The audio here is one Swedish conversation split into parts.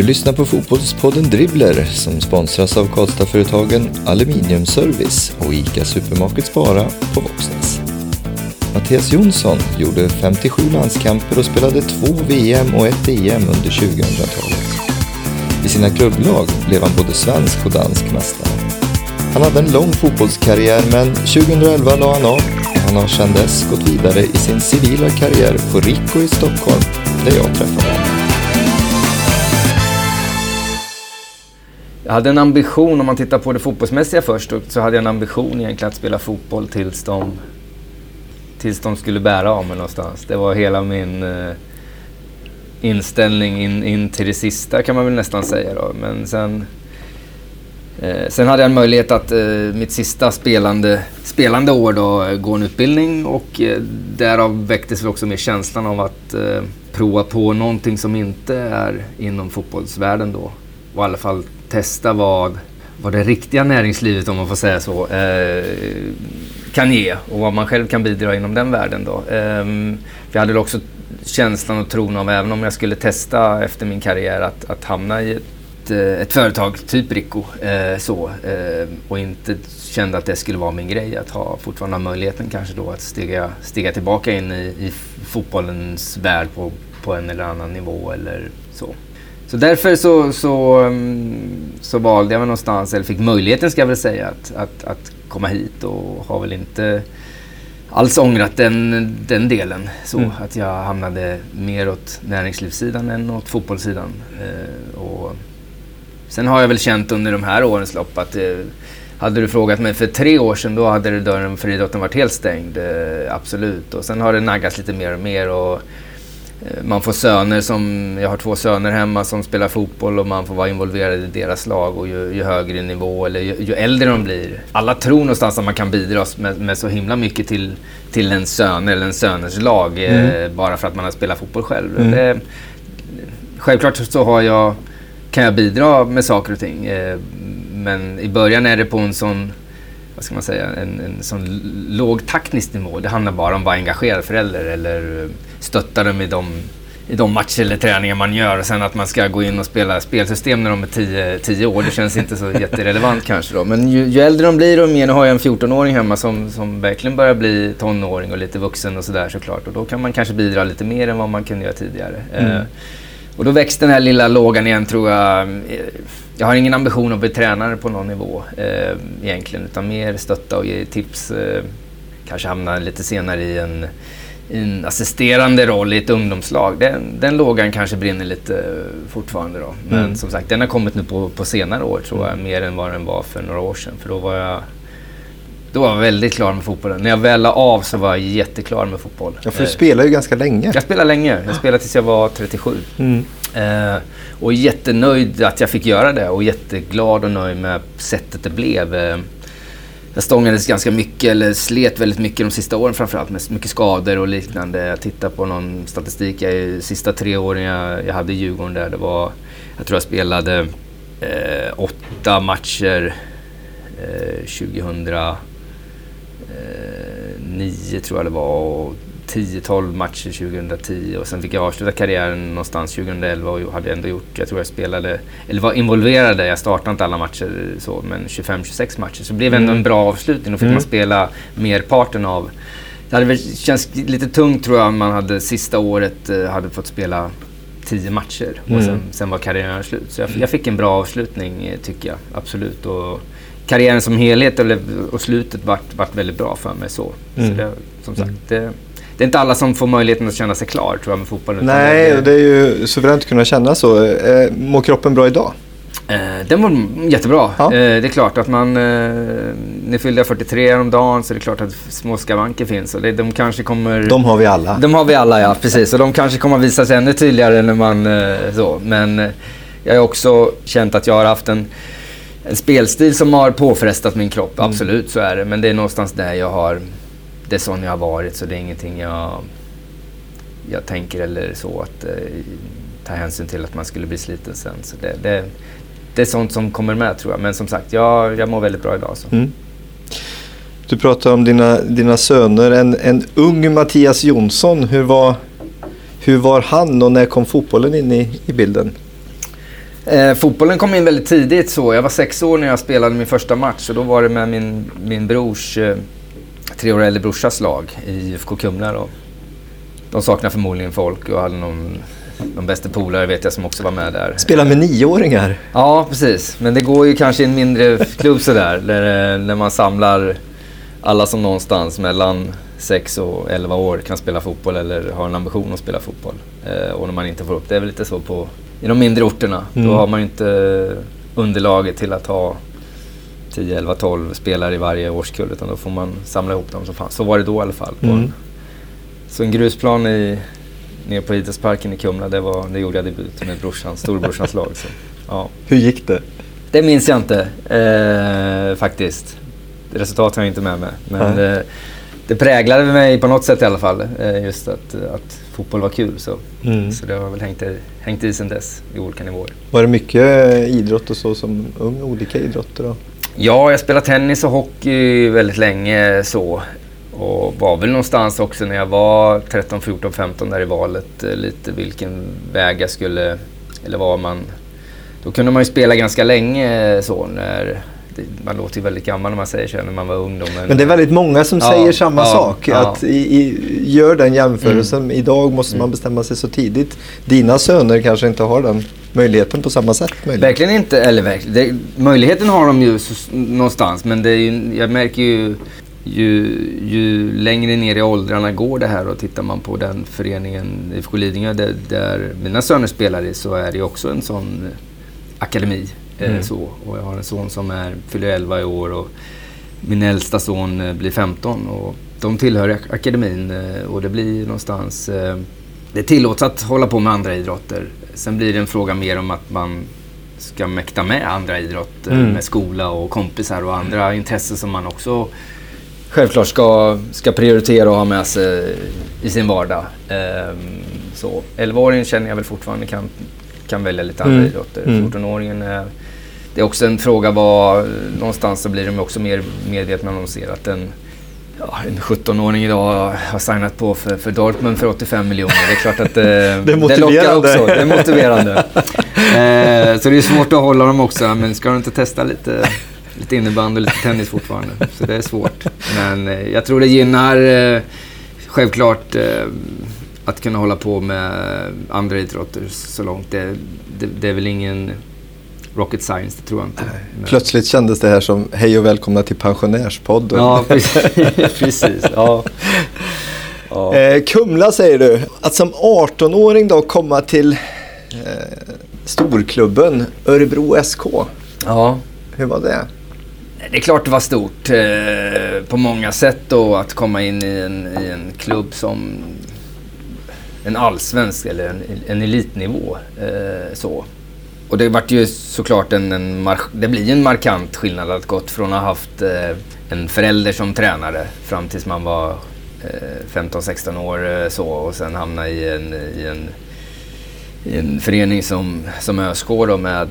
Du lyssnar på Fotbollspodden Dribbler som sponsras av Karlstadföretagen Aluminium Service och ICA Supermarket Spara på Våxnäs. Mattias Jonsson gjorde 57 landskamper och spelade två VM och ett EM under 2000-talet. I sina klubblag blev han både svensk och dansk mästare. Han hade en lång fotbollskarriär men 2011 la han av och han har sedan dess gått vidare i sin civila karriär på Rico i Stockholm där jag träffade honom. Jag hade en ambition, om man tittar på det fotbollsmässiga först, så hade jag en ambition egentligen att spela fotboll tills de, tills de skulle bära av mig någonstans. Det var hela min eh, inställning in, in till det sista kan man väl nästan säga då. Men sen, eh, sen hade jag en möjlighet att eh, mitt sista spelande, spelande år då eh, gå en utbildning och eh, därav väcktes väl också mer känslan av att eh, prova på någonting som inte är inom fotbollsvärlden då. Och i alla fall testa vad, vad det riktiga näringslivet, om man får säga så, eh, kan ge och vad man själv kan bidra inom den världen. Då. Eh, för jag hade också känslan och tron av, även om jag skulle testa efter min karriär, att, att hamna i ett, eh, ett företag, typ Rico, eh, så, eh, och inte kände att det skulle vara min grej, att ha fortfarande ha möjligheten kanske då att stiga, stiga tillbaka in i, i fotbollens värld på, på en eller annan nivå eller så. Så därför så, så, mm, så valde jag mig någonstans, eller fick möjligheten ska jag väl säga, att, att, att komma hit och har väl inte alls ångrat den, den delen. Så mm. att jag hamnade mer åt näringslivssidan än åt fotbollssidan. Eh, och sen har jag väl känt under de här årens lopp att eh, hade du frågat mig för tre år sedan då hade dörren för idrotten varit helt stängd. Eh, absolut. Och sen har det naggats lite mer och mer. Och, man får söner som, jag har två söner hemma som spelar fotboll och man får vara involverad i deras lag och ju, ju högre nivå eller ju, ju, äldre de blir. Alla tror någonstans att man kan bidra med, med så himla mycket till, till en son eller en söners lag eh, mm. eh, bara för att man har spelat fotboll själv. Mm. Det, självklart så har jag, kan jag bidra med saker och ting eh, men i början är det på en sån vad ska man säga, en, en sån låg taktisk nivå. Det handlar bara om att vara engagerad förälder eller stötta dem i de, i de matcher eller träningar man gör. Och sen att man ska gå in och spela spelsystem när de är 10 år, det känns inte så jätterelevant kanske då. Men ju, ju, äldre de blir och mer, nu har jag en 14-åring hemma som, som verkligen börjar bli tonåring och lite vuxen och sådär såklart. Och då kan man kanske bidra lite mer än vad man kunde göra tidigare. Mm. Eh, och då växte den här lilla lågan igen tror jag. Jag har ingen ambition att bli tränare på någon nivå eh, egentligen, utan mer stötta och ge tips. Eh, kanske hamna lite senare i en, en assisterande roll i ett ungdomslag. Den, den lågan kanske brinner lite fortfarande då. Men mm. som sagt, den har kommit nu på, på senare år tror jag, mer än vad den var för några år sedan. För då var jag då var jag väldigt klar med fotbollen. När jag väl la av så var jag jätteklar med fotboll. Ja, för du spelar ju ganska länge. Jag spelade länge. Jag spelade tills jag var 37. Mm. Eh, och jättenöjd att jag fick göra det och jätteglad och nöjd med sättet det blev. Jag stångades ganska mycket, eller slet väldigt mycket de sista åren framförallt med mycket skador och liknande. Jag tittar på någon statistik, jag, sista tre åren jag, jag hade i Djurgården där, det var, jag tror jag spelade eh, åtta matcher eh, 2009 eh, tror jag det var och 10-12 matcher 2010 och sen fick jag avsluta karriären någonstans 2011 och hade ändå gjort, jag tror jag spelade, eller var involverad, jag startade inte alla matcher så, men 25-26 matcher. Så det blev ändå mm. en bra avslutning. Då fick mm. man spela merparten av det hade väl känts lite tungt tror jag om man hade sista året eh, hade fått spela 10 matcher och mm. sen, sen var karriären slut. Så jag, jag, fick en bra avslutning eh, tycker jag, absolut. Och karriären som helhet och slutet vart, vart väldigt bra för mig så. så mm. det, som sagt, mm. det, det är inte alla som får möjligheten att känna sig klar tror jag med fotbollen. Nej, det, det är ju suveränt att kunna känna så. Eh, mår kroppen bra idag? Eh, den mår jättebra. Ja. Eh, det är klart att man... Eh, nu fyllde jag 43 om dagen så det är klart att små skavanker finns. Och det, de kanske kommer... De har vi alla. De har vi alla, ja. Precis. Och de kanske kommer att visa sig ännu tydligare när man... Eh, så. Men eh, jag har också känt att jag har haft en, en spelstil som har påfrestat min kropp. Mm. Absolut, så är det. Men det är någonstans där jag har det är sån jag har varit så det är ingenting jag, jag tänker eller så att eh, ta hänsyn till att man skulle bli sliten sen. Så det, det, det är sånt som kommer med tror jag. Men som sagt, jag, jag mår väldigt bra idag. Så. Mm. Du pratar om dina, dina söner. En, en ung Mattias Jonsson, hur var, hur var han och när kom fotbollen in i, i bilden? Eh, fotbollen kom in väldigt tidigt så. Jag var sex år när jag spelade min första match och då var det med min, min brors, eh, tre år äldre brorsas lag i IFK Kumla då. De saknar förmodligen folk och hade någon, någon bästa polare vet jag som också var med där. Spela med nioåringar? Ja, precis. Men det går ju kanske i en mindre klubb sådär. Där, där man samlar alla som någonstans mellan 6 och 11 år kan spela fotboll eller har en ambition att spela fotboll. Eh, och när man inte får upp det, är väl lite så på i de mindre orterna. Mm. Då har man ju inte underlaget till att ha 10, 11, 12 spelare i varje årskull utan då får man samla ihop dem som fanns. Så var det då i alla fall. Mm. Så en grusplan i, nere på idrottsparken i Kumla, det, var, det gjorde jag debut med brorsans, storebrorsans lag. Så, ja. Hur gick det? Det minns jag inte eh, faktiskt. Resultatet har jag inte med mig. Men det, det, präglade mig på något sätt i alla fall. Eh, just att, att fotboll var kul. Så, mm. så det har väl hängt, hängt i sedan dess i olika nivåer. Var det mycket idrott och så som ung? Olika idrotter då? Ja, jag spelade tennis och hockey väldigt länge så. Och var väl någonstans också när jag var 13, 14, 15 där i valet eh, lite vilken väg jag skulle, eller vad man... Då kunde man ju spela ganska länge så när man låter ju väldigt gammal när man säger så när man var ung. Då, men, men det är väldigt många som ja, säger samma ja, sak. Ja. Att i, i, gör den jämförelsen. Mm. Idag måste man mm. bestämma sig så tidigt. Dina söner kanske inte har den möjligheten på samma sätt. Möjligen. Verkligen inte. Eller verkligen, det, möjligheten har de ju någonstans. Men det är ju, jag märker ju ju, ju längre ner i åldrarna går det här och tittar man på den föreningen IFK Lidingö där, där mina söner spelar i så är det också en sån akademi. Eh, mm. Så. Och jag har en son som är, fyller 11 i år och min äldsta son eh, blir 15. Och de tillhör akademin eh, och det blir någonstans... Det tillåts att hålla på med andra idrotter. Sen blir det en fråga mer om att man ska mäkta med andra idrotter mm. med skola och kompisar och andra intressen som man också självklart ska, ska prioritera och ha med sig i sin vardag. Um, så 11-åringen känner jag väl fortfarande kan, kan välja lite andra mm. idrotter. 14-åringen är det är också en fråga vad, någonstans så blir de också mer medvetna när de ser att en, ja, en 17-åring idag har signat på för, för Dortmund för 85 miljoner. Det är klart att eh, det, är motiverande. det lockar också. Det är motiverande. eh, så det är svårt att hålla dem också. Men ska du inte testa lite, lite innebandy och lite tennis fortfarande? Så det är svårt. Men eh, jag tror det gynnar eh, självklart eh, att kunna hålla på med andra idrotter så långt. Det, det, det är väl ingen rocket science, det tror jag inte. Men... Plötsligt kändes det här som hej och välkomna till pensionärspodden. Ja, precis. ja. Ja. Eh, Kumla säger du. Att som 18-åring då komma till eh, storklubben Örebro SK. Ja. Hur var det? Det är klart det var stort eh, på många sätt då att komma in i en, i en klubb som en allsvensk eller en, en elitnivå. Eh, så. Och det vart ju såklart en, en det blir en markant skillnad att gått från att ha haft eh, en förälder som tränare fram tills man var eh, 15-16 år eh, så och sen hamna i en, i en, i en förening som, som ÖSK då med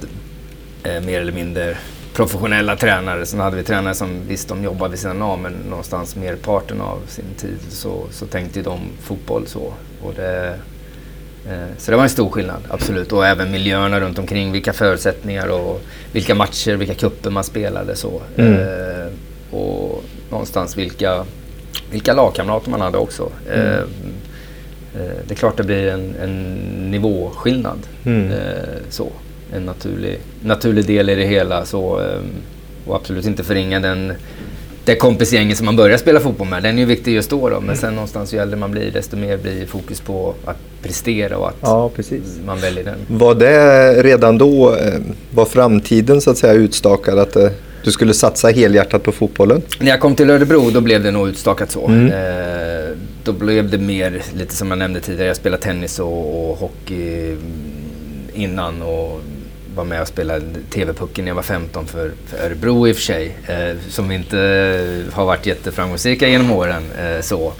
eh, mer eller mindre professionella tränare. Sen hade vi tränare som visst de jobbade vid sidan av men någonstans merparten av sin tid så, så tänkte de fotboll så. Och det, så det var en stor skillnad, absolut. Och även miljöerna runt omkring, vilka förutsättningar och vilka matcher, vilka kupper man spelade. så. Mm. Eh, och någonstans vilka, vilka lagkamrater man hade också. Mm. Eh, det är klart det blir en, en nivåskillnad. Mm. så. En naturlig, naturlig del i det hela. Så, och absolut inte förringa den det kompisgänget som man börjar spela fotboll med, den är ju viktig just då. då men mm. sen någonstans ju äldre man blir, desto mer blir fokus på att prestera och att ja, precis. man väljer den. Var det redan då, eh, var framtiden så att säga utstakad? Att eh, du skulle satsa helhjärtat på fotbollen? När jag kom till Örebro då blev det nog utstakat så. Mm. Eh, då blev det mer, lite som jag nämnde tidigare, jag spelade tennis och, och hockey innan. Och var med och spelade TV-pucken när jag var 15 för, för Örebro i och för sig. Eh, som inte har varit jätteframgångsrika genom åren. Eh, så.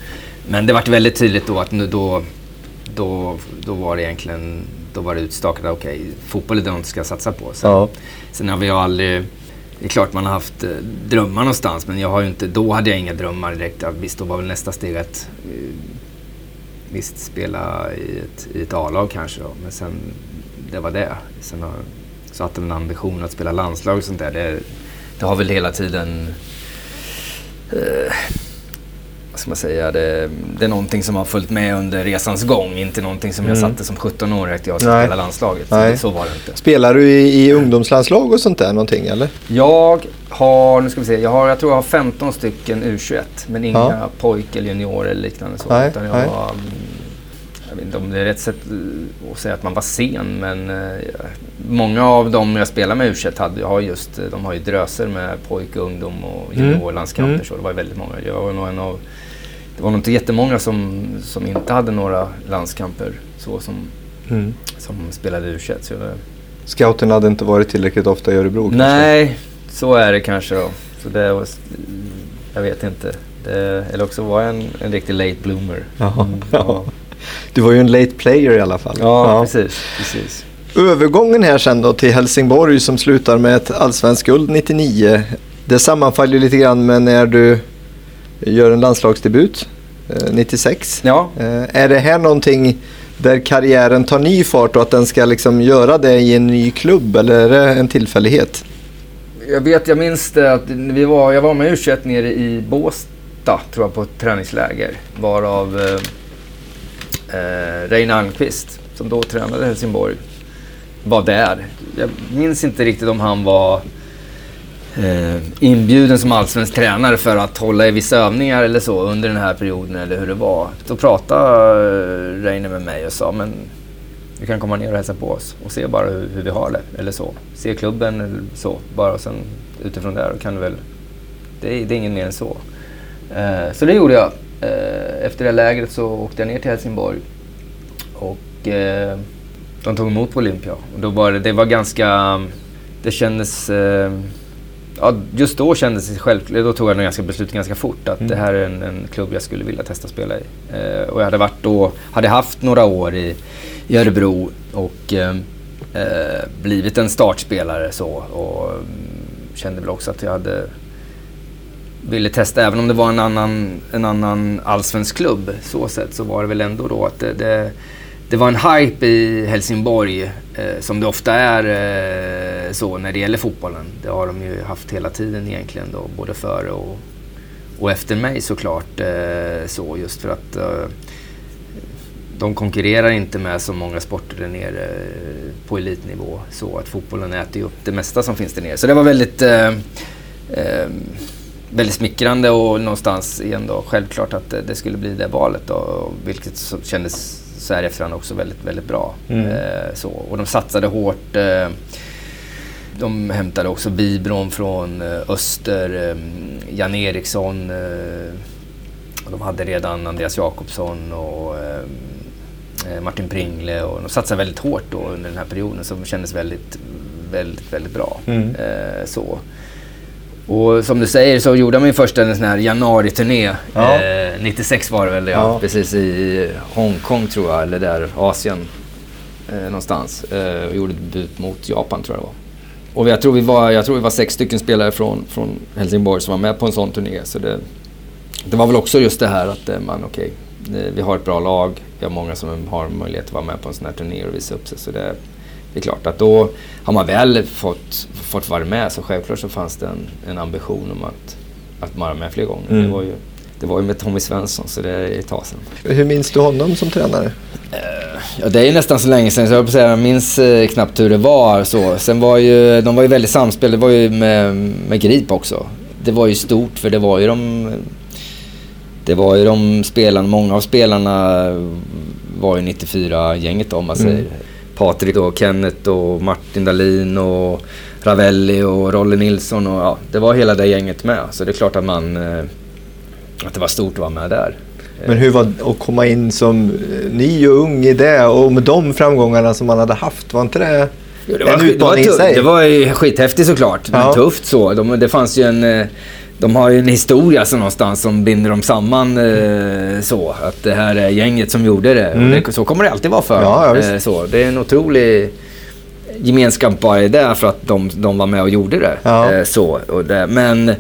Men det vart väldigt tydligt då att nu då, då, då var det egentligen då var det utstakat att okej, okay, fotboll är det man ska satsa på. Sen, ja. sen har vi aldrig... Det är klart man har haft eh, drömmar någonstans men jag har inte, då hade jag inga drömmar direkt. Visst, då var väl nästa steg att eh, visst spela i ett, i ett A-lag kanske då, men sen det var det. Sen har, så haft en ambition att spela landslag och sånt där. Det, det har väl hela tiden eh, vad ska man säga, det, det, är någonting som har följt med under resans gång. Inte någonting som mm. jag satte som 17-åring att jag ska spela landslaget. Så, så, var det inte. Spelar du i, i ungdomslandslag och sånt där någonting eller? Jag har, nu ska vi se, jag, har, jag tror jag har 15 stycken U21. Men inga ja. pojk eller juniorer eller liknande. Så, nej, utan jag nej. Var, vet inte om det är rätt sätt att säga att man var sen, men eh, många av dem jag spelar med u hade, har just, de har ju dröser med pojk, ungdom och mm. juniorlandskamper. Mm. Så det var väldigt många. Jag var nog en av det var nog inte jättemånga som, som inte hade några landskamper så som, mm. som spelade u. Scouten hade inte varit tillräckligt ofta i Örebro kanske? Nej, så är det kanske då. Så det var, jag vet inte. Det, eller också var jag en, en riktig late bloomer. Mm, ja. Du var ju en late player i alla fall. Ja, ja, Precis, precis. Övergången här sen då till Helsingborg som slutar med ett allsvenskt guld 99. Det sammanfaller lite grann med när du gör en landslagsdebut 96. Eh, ja. Eh, är det här någonting där karriären tar ny fart och att den ska liksom göra det i en ny klubb eller är det en tillfällighet? Jag vet, jag minns det att vi var, jag var med u nere i Båstad tror jag på ett träningsläger varav eh, eh Reine Almqvist som då tränade Helsingborg var där. Jag minns inte riktigt om han var eh, inbjuden som allsvensk tränare för att hålla i vissa övningar eller så under den här perioden eller hur det var. Då pratade eh, Reine med mig och sa men du kan komma ner och hälsa på oss och se bara hur, hur vi har det eller så. Se klubben eller så bara och sen utifrån där kan du väl... Det är, det är ingen mer än så. Eh, så det gjorde jag. Eh, efter det lägret så åkte jag ner till Helsingborg och eh, de tog emot på Olympia. Och då var det, det var ganska... Det kändes... Eh, ja, just då kändes det självklart, då tog jag ganska beslutet ganska fort att mm. det här är en, en, klubb jag skulle vilja testa spela i. Eh, och jag hade varit då, hade haft några år i, i Örebro och eh, eh blivit en startspelare så och mm, kände väl också att jag hade ville testa, även om det var en annan, en annan allsvensk klubb så sett så var det väl ändå då att det, det det var en hype i Helsingborg, eh, som det ofta är eh, så när det gäller fotbollen. Det har de ju haft hela tiden egentligen då, både före och, och efter mig såklart. Eh, så just för att eh, de konkurrerar inte med så många sporter där nere eh, på elitnivå. Så att fotbollen äter ju upp det mesta som finns där nere. Så det var väldigt eh, eh väldigt smickrande och någonstans igen då självklart att det skulle bli det valet då, vilket kändes så här efterhand också väldigt, väldigt bra. Mm. Eh, så. Och de satsade hårt. Eh, de hämtade också Bibron från eh, Öster, eh, Jan Eriksson. Eh, och de hade redan Andreas Jakobsson och eh, Martin Pringle. Och de satsade väldigt hårt då under den här perioden som kändes väldigt, väldigt, väldigt bra. Mm. så. Och som du säger så gjorde man ju först en sån här januari-turné. Ja. Eh, 96 var det väl, ja. ja. Precis i Hongkong tror jag, eller där, Asien. Eh, någonstans. Eh, och gjorde debut mot Japan tror jag det var. Och jag tror vi var, jag tror vi var sex stycken spelare från, från Helsingborg som var med på en sån turné. Så det, det var väl också just det här att eh, man, okej, okay, vi har ett bra lag. Vi har många som har möjlighet att vara med på en sån här turné och visa upp sig. Så det, det är klart att då har man väl fått, fått vara med så självklart så fanns det en, en ambition om att, att vara med fler gånger. Mm. Det, var ju, det var ju med Tommy Svensson så det är ett tag sedan. Hur minns du honom som tränare? Uh, ja, det är nästan så länge sedan så jag, säga, jag minns uh, knappt hur det var. Så. Sen var ju, de var ju väldigt samspel. Det var ju med, med Grip också. Det var ju stort för det var ju de det var ju de spelarna, många av spelarna var ju 94-gänget om man mm. Patrik och Kenneth och Martin Dahlin och Ravelli och Rolle Nilsson och ja, det var hela det gänget med. Så det är klart att man... Eh, att det var stort att vara med där. Men hur var det att komma in som eh, ny och ung i det och med de framgångarna som man hade haft? Var inte det jo, det var, en utmaning i sig? Det var ju skithäftigt såklart, men ja. tufft så. De, det fanns ju en eh, de har ju en historia så någonstans som binder dem samman eh, så. Att det här är gänget som gjorde det. Mm. det så kommer det alltid vara för ja, dem. Eh, så. Det är en otrolig gemenskap bara i det för att de, de var med och gjorde det. Ja. Eh, så. Och det. Men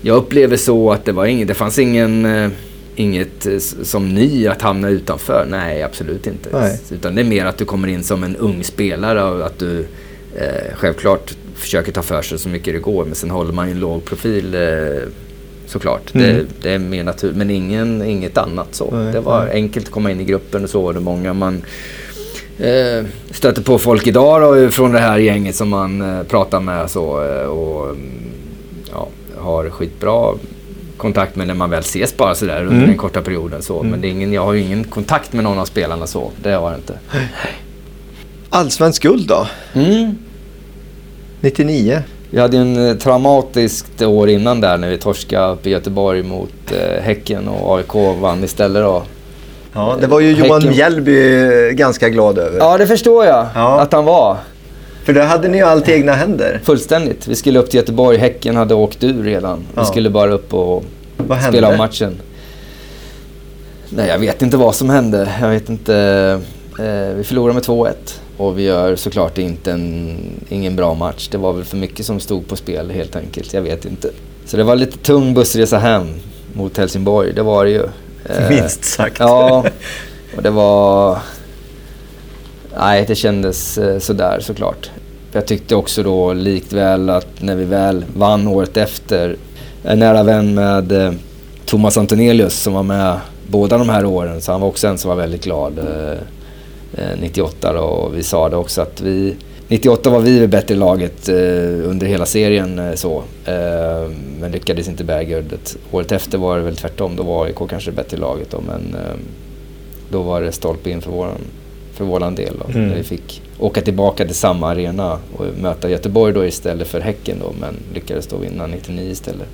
jag upplever så att det, var ing, det fanns ingen, eh, inget eh, som ny att hamna utanför. Nej, absolut inte. Nej. Utan det är mer att du kommer in som en ung spelare och att du eh, självklart försöker ta för sig så mycket det går men sen håller man ju en låg profil eh, såklart. Mm. Det, det, är mer naturligt men ingen, inget annat så. Nej, det var nej. enkelt att komma in i gruppen och så var det många man eh, stöter på folk idag då, från det här gänget som man eh, pratar med så, eh, och mm, ja, har skitbra kontakt med när man väl ses bara sådär under mm. den korta perioden. Så. Mm. Men det är ingen, jag har ju ingen kontakt med någon av spelarna så. Det har jag inte. Allsvensk guld då? Mm. 99? Vi hade ju en eh, traumatiskt år innan där när vi torskade uppe i Göteborg mot eh, Häcken och AIK vann istället då. Ja, det var ju Johan Häcken... Mjällby ganska glad över. Ja, det förstår jag ja. att han var. För då hade ni ju allt i egna händer. Fullständigt. Vi skulle upp till Göteborg. Häcken hade åkt ur redan. Ja. Vi skulle bara upp och vad spela av matchen. Nej, jag vet inte vad som hände. Jag vet inte. Eh, vi förlorade med 2-1 och vi gör såklart inte en, ingen bra match. Det var väl för mycket som stod på spel helt enkelt. Jag vet inte. Så det var lite tung bussresa hem mot Helsingborg. Det var det ju. Eh, Minst sagt. Ja, och det var... Nej, det kändes eh, sådär såklart. Jag tyckte också då likt väl att när vi väl vann året efter, är nära vän med eh, Thomas Antonelius som var med båda de här åren, så han var också en som var väldigt glad. 98 då, och vi sa det också att vi 98 var vi det bättre laget eh, under hela serien eh, så. Eh, men lyckades inte bära guldet. Året efter var det väl tvärtom. Då var AIK kanske det bättre laget då, men eh, då var det stolpe in för våran, för våran del. Då, mm. När vi fick åka tillbaka till samma arena och möta Göteborg då istället för Häcken då, men lyckades då vinna 99 istället.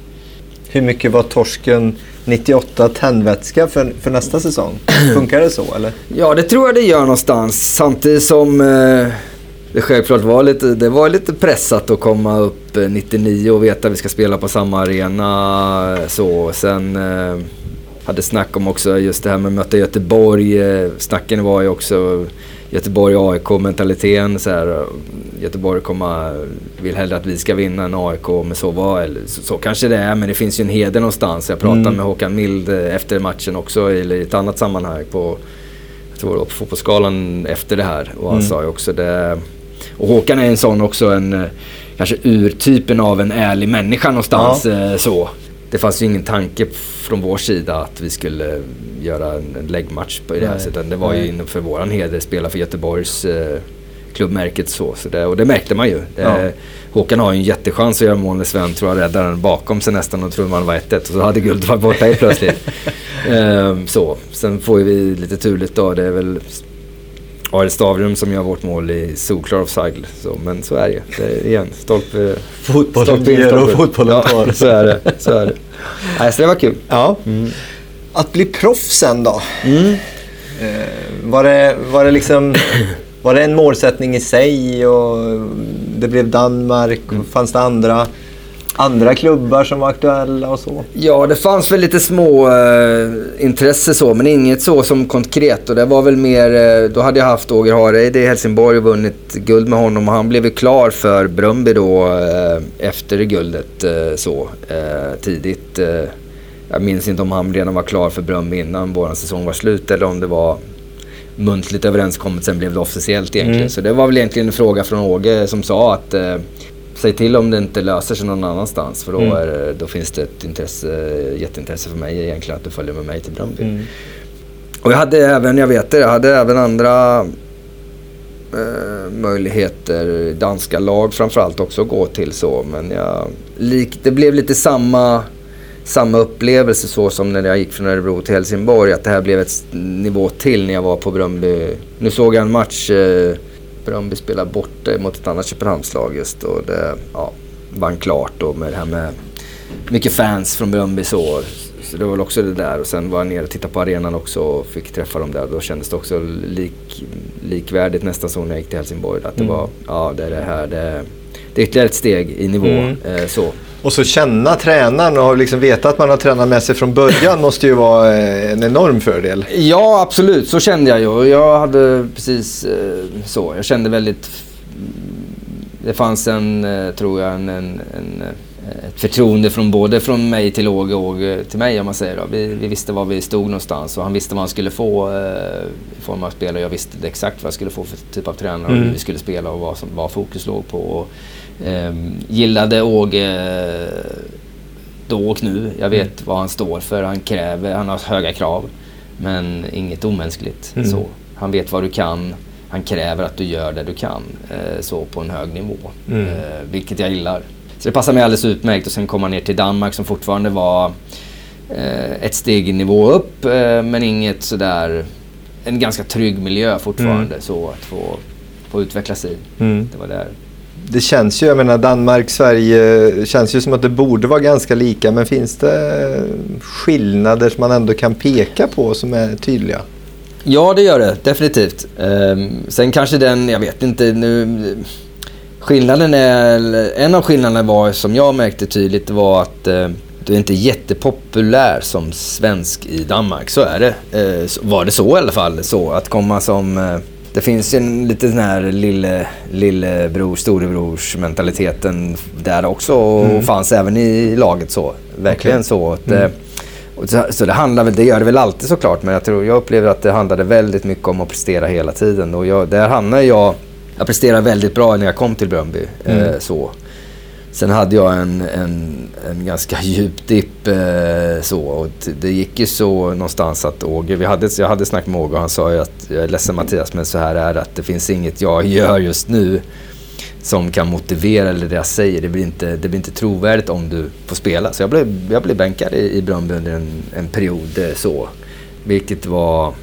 Hur mycket var torsken 98 tändvätska för, för nästa säsong? Funkar det så eller? Ja, det tror jag det gör någonstans. Samtidigt som eh, det självklart var lite, det var lite pressat att komma upp 99 och veta att vi ska spela på samma arena. Så. Sen eh, hade snack om också just det här med att möta Göteborg. Eh, snacken var ju också Göteborg-AIK-mentaliteten. Göteborg kommer, vill hellre att vi ska vinna än AIK. Men så, var, eller, så, så, kanske det är, men det finns ju en heder någonstans. Jag pratade mm. med Håkan Mild eh, efter matchen också, eller i ett annat sammanhang. På, jag tror det var på Fotbollsskalan efter det här. Och han mm. sa ju också det och Håkan är en sån också, en eh, kanske urtypen av en ärlig människa någonstans. Ja. Eh, så. Det fanns ju ingen tanke från vår sida att vi skulle göra en läggmatch på det här sättet. Det var ju inom för våran heder, spela för Göteborgs eh, klubbmärket så. så det, och det märkte man ju. Ja. Håkan har ju en jättechans att göra mål när Sven tror jag räddar den bakom sig nästan och trodde man var 1-1 och så hade guldet varit borta helt plötsligt. ehm, så. Sen får vi lite turligt då. Det är väl Arild Stavrum som gör vårt mål i solklar offside. Så, men så är det. Det är igen, stolpe... Fotbollen ger och fotbollen tar. Ja, så är det. Så är det. Nej, så det var kul. Ja. Mm. Att bli proffs sen då? Mm. Eh, var, det, var det liksom... Var det en målsättning i sig och det blev Danmark? Mm. Fanns det andra andra klubbar som var aktuella och så? Ja, det fanns väl lite små eh, intresse så, men inget så som konkret. Och det var väl mer, eh, då hade jag haft Åger Hareide i Helsingborg och vunnit guld med honom och han blev ju klar för Bröndby då eh, efter guldet eh, så eh, tidigt. Eh, jag minns inte om han redan var klar för Bröndby innan vår säsong var slut eller om det var muntligt överenskommet, sen blev det officiellt egentligen. Mm. Så det var väl egentligen en fråga från Åge som sa att Säg till om det inte löser sig någon annanstans för då, mm. är, då finns det ett intresse, jätteintresse för mig egentligen att du följer med mig till Bröndby. Mm. Och jag hade även, jag vet det, jag hade även andra eh, möjligheter, danska lag framförallt också att gå till så. Men jag, lik, det blev lite samma, samma upplevelse så som när jag gick från Örebro till Helsingborg. Att det här blev ett nivå till när jag var på Bröndby. Nu såg jag en match eh, Bröndby spelade borta mot ett annat Köpenhamnslag just och det ja, vann klart och med det här med mycket fans från Bröndby så. Så det var väl också det där och sen var jag nere och tittade på arenan också och fick träffa dem där. Då kändes det också lik, likvärdigt nästan som när jag gick till Helsingborg. Att det mm. var, ja det är det här, det, det är ytterligare ett steg i nivå. Mm. Eh, så. Och så känna tränaren och liksom veta att man har tränat med sig från början måste ju vara eh, en enorm fördel. Ja, absolut. Så kände jag ju. Jag hade precis eh, så. Jag kände väldigt... Det fanns en, eh, tror jag, en, en, en ett förtroende från både från mig till Åge och Åge till mig om man säger. Då. Vi, vi, visste var vi stod någonstans och han visste vad han skulle få eh, i form av spelare. Jag visste exakt vad jag skulle få för typ av tränare och hur mm. vi skulle spela och vad, som, vad fokus låg på. Och, gillade Åge då och nu. Jag vet mm. vad han står för. Han kräver, han har höga krav. Men inget omänskligt. Mm. Så. Han vet vad du kan. Han kräver att du gör det du kan. Eh, så på en hög nivå. Mm. Eh, vilket jag gillar. Så det passar mig alldeles utmärkt. Och sen komma ner till Danmark som fortfarande var eh, ett steg i nivå upp. Eh, men inget sådär... En ganska trygg miljö fortfarande. Mm. Så att få, få utvecklas i. Mm. Det var där det känns ju, jag menar Danmark, Sverige, känns ju som att det borde vara ganska lika. Men finns det skillnader som man ändå kan peka på som är tydliga? Ja, det gör det definitivt. Ehm, sen kanske den, jag vet inte nu. Skillnaden är, en av skillnaderna var som jag märkte tydligt var att eh, du är inte jättepopulär som svensk i Danmark. Så är det. Eh, var det så i alla fall. Så att komma som eh, det finns en lite sån här lille, lillebror, storebrors mentaliteten där också och mm. fanns även i laget så. Verkligen okay. så. Att, mm. så, så det handlar väl, det gör det väl alltid såklart men jag tror, jag upplever att det handlade väldigt mycket om att prestera hela tiden och jag, där hamnade jag, jag presterade väldigt bra när jag kom till Bröndby. Mm. Eh, så. Sen hade jag en, en, en ganska djup dipp eh, så. Och det gick ju så någonstans att Åge, vi hade, jag hade snackat med Åge och han sa ju att jag är ledsen Mattias men så här är det att det finns inget jag gör just nu som kan motivera eller det jag säger. Det blir inte, det blir inte trovärdigt om du får spela. Så jag blev, jag blev bänkad i, i Bröndby under en, en period eh, så. Vilket var,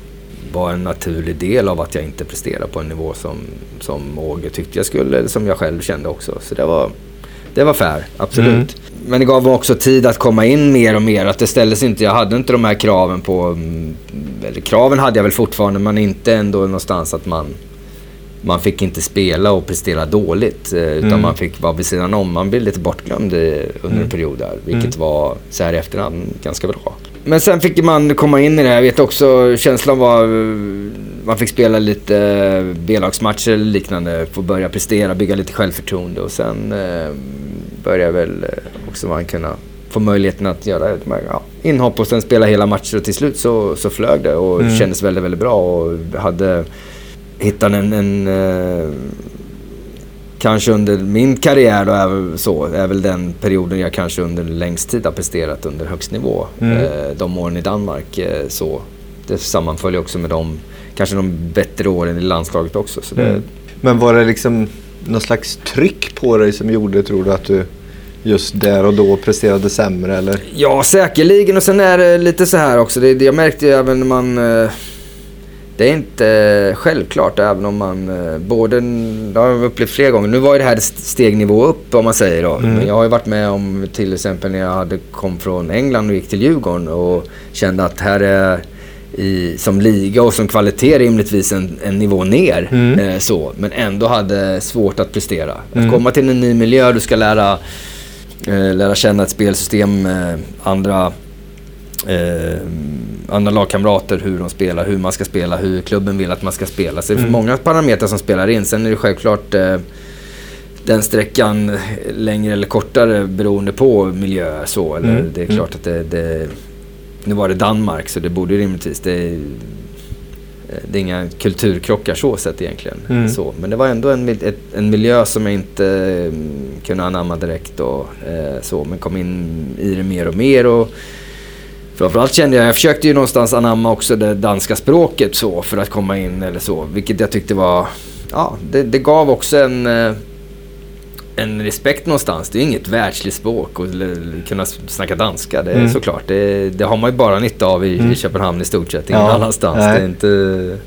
var en naturlig del av att jag inte presterade på en nivå som, som Åge tyckte jag skulle, eller som jag själv kände också. Så det var det var fair, absolut. Mm. Men det gav mig också tid att komma in mer och mer. Att det ställdes inte, jag hade inte de här kraven på... Mm, eller kraven hade jag väl fortfarande, men inte ändå någonstans att man... Man fick inte spela och prestera dåligt. Eh, utan mm. man fick vara vid sidan om. Man blev lite bortglömd under mm. en period där. Vilket mm. var, så här i efterhand, ganska bra. Men sen fick man komma in i det. Jag vet också, känslan var... Man fick spela lite eh, B-lagsmatcher eller liknande. Få börja prestera, bygga lite självförtroende och sen eh, började väl eh, också man kunna få möjligheten att göra ja, inhopp och sen spela hela matcher och till slut så, så flög det och mm. kändes väldigt, väldigt bra och hade hittat en, en eh, kanske under min karriär då är så, är väl den perioden jag kanske under längst tid har presterat under högst nivå. Mm. Eh, de åren i Danmark eh, så. Det sammanföljer också med de, kanske de bättre åren i landslaget också. Så det, mm. Men var det liksom någon slags tryck på dig som gjorde, tror du, att du just där och då presterade sämre eller? Ja, säkerligen. Och sen är det lite så här också. Det, jag märkte ju även när man... Eh, det är inte självklart även om man eh, både, det har jag upplevt flera gånger. Nu var ju det här stegnivå upp om man säger då. Mm. Men jag har ju varit med om till exempel när jag hade kom från England och gick till Djurgården och kände att här är i, som liga och som kvalitet rimligtvis en, en nivå ner. Mm. Eh, så, men ändå hade svårt att prestera. Att mm. komma till en ny miljö, du ska lära, eh, lära känna ett spelsystem, eh, andra, eh, andra lagkamrater, hur de spelar, hur man ska spela, hur klubben vill att man ska spela. Så det är mm. många parametrar som spelar in. Sen är det självklart eh, den sträckan längre eller kortare beroende på miljö. Så, eller mm. Det är klart att det, det nu var det Danmark så det borde rimligtvis... Det, det är inga kulturkrockar så sett egentligen. Mm. Så, men det var ändå en, ett, en miljö som jag inte mm, kunde anamma direkt. Och, eh, så, men kom in i det mer och mer. Och, Framförallt kände jag, jag försökte ju någonstans anamma också det danska språket så för att komma in eller så. Vilket jag tyckte var, ja det, det gav också en, eh, en respekt någonstans. Det är inget världsligt språk att kunna snacka danska. Det är mm. såklart. Det, det, har man ju bara nytta av i, mm. i Köpenhamn i stort sett. Ingen ja. annanstans. Nej. Det är inte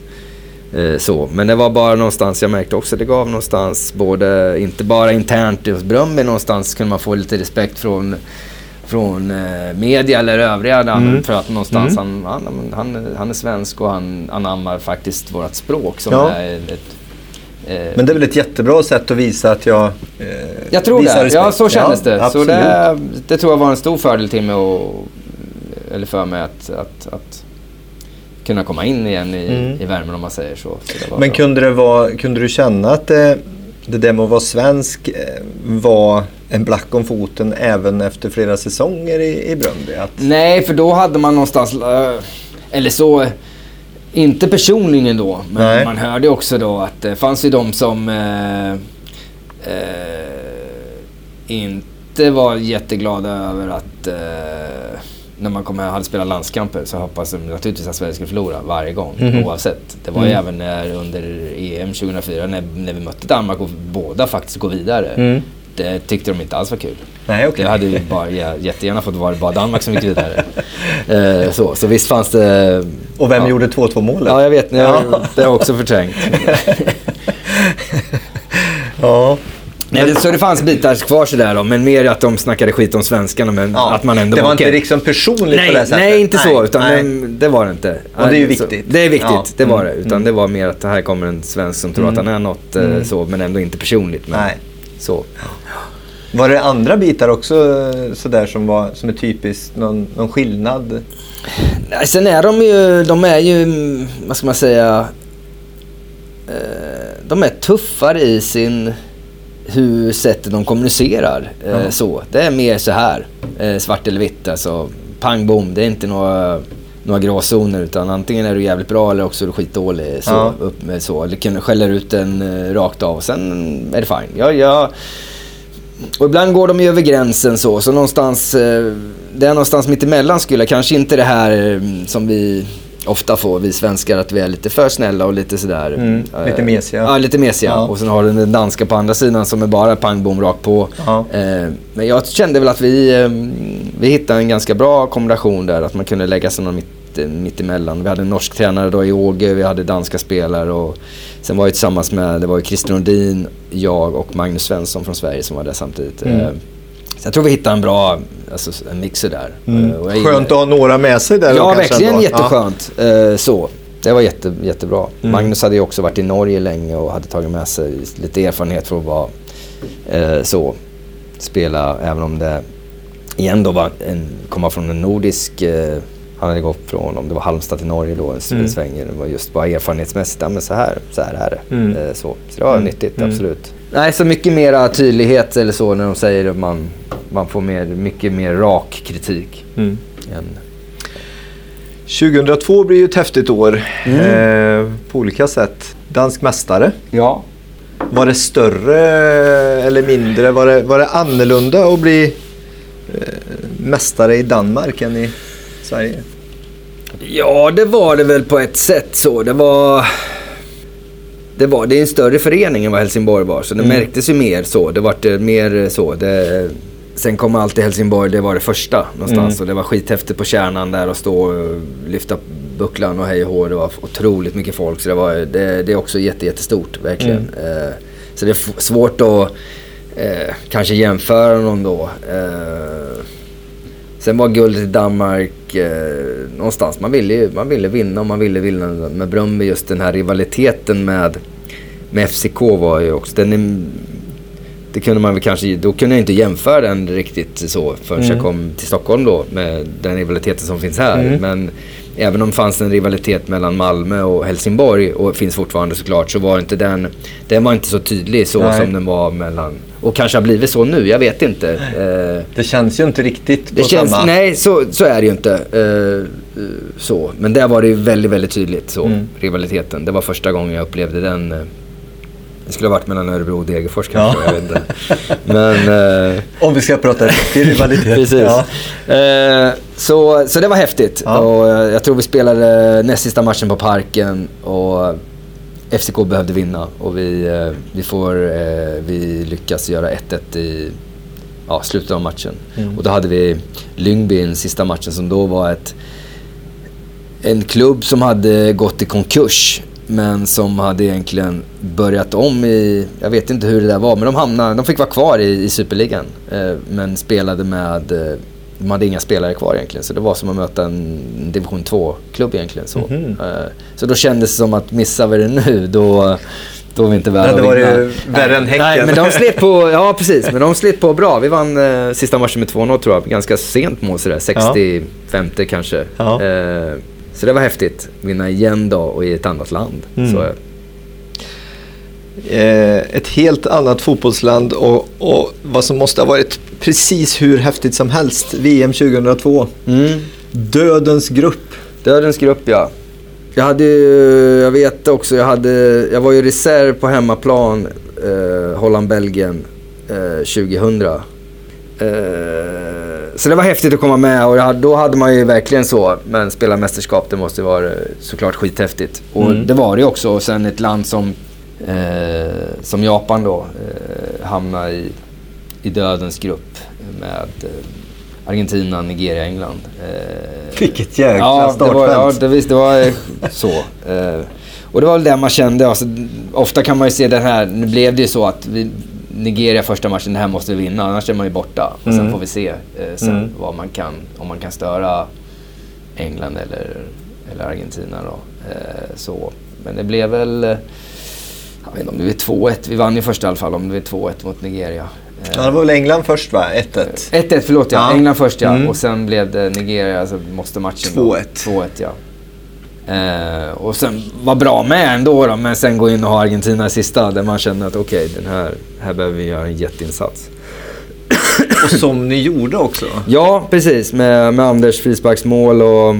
eh, så. Men det var bara någonstans jag märkte också. Det gav någonstans både, inte bara internt hos Bröndby någonstans kunde man få lite respekt från från eh, media eller övriga mm. för att någonstans mm. han, han, han, han, är svensk och han anammar faktiskt vårt språk som ja. är ett Eh, Men det är väl ett jättebra sätt att visa att jag eh, Jag tror det. Respekt. Ja, så kändes ja, det. Så det, det, tror jag var en stor fördel till mig och, eller för mig att, att, att kunna komma in igen i, mm. i värmen om man säger så. så Men kunde, det vara, kunde du känna att det, det där med att vara svensk eh, var en black om foten även efter flera säsonger i, i Bröndby? Att... Nej, för då hade man någonstans, eh, eller så, inte personligen då, men Nej. man hörde också då att det fanns ju de som eh, eh, inte var jätteglada över att eh, när man kom här och hade spelat landskamper så hoppas de naturligtvis att Sverige skulle förlora varje gång Mhm. oavsett. Det var ju Mm. även när, under EM 2004 när, när vi mötte Danmark och båda faktiskt går vidare. Mm. Det tyckte de inte alls var kul. Nej, okej. Det hade ju bara, jättegärna fått vara bara Danmark som gick vidare. eh, så, så visst fanns det... Och vem ja. gjorde 2-2 målet? Ja, jag vet. Jag, Ja. Det har jag också förträngt. ja. Nej, det, så det fanns bitar kvar sådär då, men mer att de snackade skit om svenskarna, men Ja, att man ändå det var inte liksom personligt nej, på det sättet? Nej, inte så. Nej, Utan nej. Det, det var det inte. Och det är ju Så- viktigt. Det är viktigt, Ja. det var Mm, det. Utan mm. det var mer att här kommer en svensk som tror att han är något eh, Mm. så, men ändå inte personligt. Men Nej. Så. Var det andra bitar också eh, sådär som, var, som är typiskt? Någon, någon skillnad? Nej, sen är de ju, de är ju, mm, vad ska man säga, eh, de är tuffare i sin, hur sättet de kommunicerar. Ja. så. Det är mer så här, svart eller vitt alltså. Pang bom, det är inte några, några gråzoner utan antingen är du jävligt bra eller också är du skitdålig. Så, Ja. upp med så. Eller skäller ut den eh, rakt av och sen är det fine. Jag, jag, och ibland går de ju över gränsen så, så någonstans, eh, det är någonstans mitt emellan skulle jag, kanske inte det här eh, som vi ofta får, vi svenskar, att vi är lite för snälla och lite sådär. Mm, eh, lite mesiga. Ja, lite mesiga. Ja. Och sen har du den danska på andra sidan som är bara pang bom rakt på. Ja. Eh, men jag kände väl att vi, eh, vi hittade en ganska bra kombination där, att man kunde lägga sig någon mitt, eh, emellan. Vi hade en norsk tränare då i Åge, vi hade danska spelare och sen var jag tillsammans med, det var ju Christer Nordin, jag och Magnus Svensson från Sverige som var där samtidigt. Mm. Eh, så jag tror vi hittade en bra, alltså en mixer där. Mm. Eh, Skönt att ha några med sig där Ja, verkligen ändå. jätteskönt. Eh, så. Det var jätte, jättebra. Mm. Magnus hade ju också varit i Norge länge och hade tagit med sig lite erfarenhet för att vara eh, så. Spela, även om det igen då var en, komma från en nordisk eh, han hade gått från, om det var Halmstad till Norge då, en Mm. sväng. Det var just bara erfarenhetsmässigt, ja men så här, så här är det. Mm. Eh, så. så det var Mm. nyttigt, Mm. absolut. Nej, så mycket mera tydlighet eller så när de säger att man, man får mer, mycket mer rak kritik. Mm. Än, 2002 blir ju ett häftigt år Mm. eh, på olika sätt. Dansk mästare. ja, Var det större eller mindre? Var det, var det annorlunda att bli eh, mästare i Danmark än i Sverige? Ja, det var det väl på ett sätt så. Det var... Det, var, det är en större förening än vad Helsingborg var, så det Mm. märktes ju mer så. Det var det mer så. Det, sen kom alltid Helsingborg, det var det första någonstans. Mm. Och det var skithäftigt på kärnan där och stå och lyfta bucklan och hej och hå. Det var otroligt mycket folk. Så det, var, det, det är också jätte, jättestort, verkligen. Eh, så det är svårt att eh, kanske jämföra någon då. Eh, Sen var guldet i Danmark eh, någonstans. Man ville, man ville vinna och man ville vinna med Bröndby. Just den här rivaliteten med, med FCK var ju också... Den är, det kunde man väl kanske... Då kunde jag inte jämföra den riktigt så förrän Mm. jag kom till Stockholm då med den rivaliteten som finns här. Mm. Men även om det fanns en rivalitet mellan Malmö och Helsingborg och finns fortfarande såklart så var inte den... Den var inte så tydlig så Nej. som den var mellan... Och kanske har blivit så nu, jag vet inte. Eh, Det känns ju inte riktigt på känns, samma... nej, så, så är det ju inte. Eh, så. Men där var det ju väldigt, väldigt tydligt så, Mm. rivaliteten. Det var första gången jag upplevde den. eh, Det skulle ha varit mellan Örebro och Degerfors kanske, Ja. jag vet inte. Men... eh, Om vi ska prata riktig rivalitet. Precis. Ja. Eh, så, så det var häftigt. Ja. Och jag tror vi spelade näst sista matchen på Parken och FCK behövde vinna. Och vi, eh, vi, får, eh, vi lyckas göra 1-1 i ja, slutet av matchen. Mm. Och då hade vi Lyngby i den sista matchen som då var ett, en klubb som hade gått i konkurs. Men som hade egentligen börjat om i, jag vet inte hur det där var, men de hamnade, de fick vara kvar i, i Superligan. Eh, men spelade med, de hade inga spelare kvar egentligen. Så det var som att möta en division 2-klubb egentligen. Så. Mhm. Eh, så då kändes det som att missar vi det nu, då, då är vi inte värda Ja, att det var vinna. ju värre än Häcken. Nej, men de slet på, ja precis, men de slet på bra. Vi vann eh, sista matchen med 2-0 tror jag, ganska sent mål sådär, 65 kanske. Ja. Eh, så det var häftigt. Vinna igen då och i ett annat land. Mm. Så, Eh, ett helt annat fotbollsland och, och vad som måste ha varit precis hur häftigt som helst. VM 2002. Mm. Dödens grupp. Dödens grupp ja. Jag hade jag vet också, jag, hade, jag var ju reserv på hemmaplan eh, Holland-Belgien eh, 2000. Eh, så det var häftigt att komma med och hade, då hade man ju verkligen så, men spela mästerskap det måste vara såklart skithäftigt. Och mm. det var det också. Och sen ett land som, eh, som Japan då eh, hamnar i, i dödens grupp med eh, Argentina, Nigeria, England. Eh, Vilket jäkla ja, startfält. Det var, ja, det, visst, det var så. Eh, och det var väl det man kände. Alltså, ofta kan man ju se den här, nu blev det ju så att vi, Nigeria första matchen, det här måste vi vinna, annars är man ju borta. Och mm. Sen får vi se eh, sen mm. vad man kan, om man kan störa England eller, eller Argentina. Då. Eh, så. Men det blev väl, jag vet inte om det blev 2-1. Vi vann ju första i alla fall, om det blev 2-1 mot Nigeria. Ja, det var väl England först va? 1-1? 1-1, förlåt ja. ja. England först ja. Mm. Och sen blev det Nigeria, alltså måste matchen 2-1. 2-1 ja. Eh, och sen var bra med ändå då, men sen gå in och ha Argentina i sista där man känner att okej, okay, här, här behöver vi göra en jätteinsats. och som ni gjorde också? Ja, precis. Med, med Anders frisparksmål och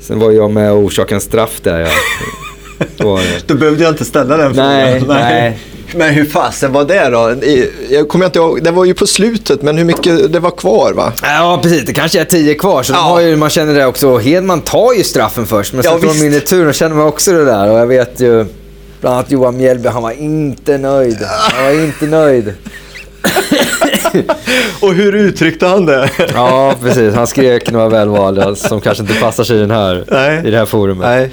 sen var jag med och orsakade en straff där. Ja. Då, behövde jag inte ställa den frågan. Nej, nej. Men hur fasen var det då? Jag kommer inte ihåg, det var ju på slutet, men hur mycket det var kvar va? Ja, precis. Det kanske är tio kvar, så ja. har ju, man känner det också. Hedman tar ju straffen först, men sen ja, får de in i tur och känner man också det där. Och jag vet ju, bland annat Johan Mjällby, han var inte nöjd. Han var inte nöjd. och hur uttryckte han det? ja, precis. Han skrek några välvalda som kanske inte passar sig i, den här, i det här forumet. Nej.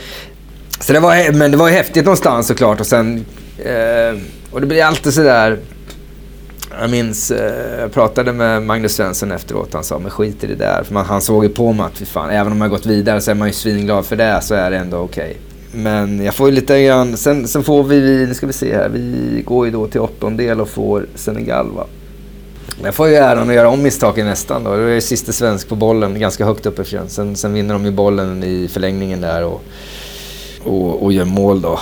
Så det var, men det var ju häftigt någonstans såklart och sen eh, och det blir alltid sådär... Jag minns, eh, jag pratade med Magnus Svensson efteråt. Han sa, men skit i det där. För man, han såg ju på mig att, fan, även om jag gått vidare så är man ju svinglad för det, så är det ändå okej. Okay. Men jag får ju lite grann, sen, sen får vi, nu ska vi se här, vi går ju då till åttondel och får Senegal va. Jag får ju äran att göra om misstagen nästan då. Då är jag sista svensk på bollen, ganska högt upp uppifrån. Sen, sen vinner de ju bollen i förlängningen där och, och, och gör mål då.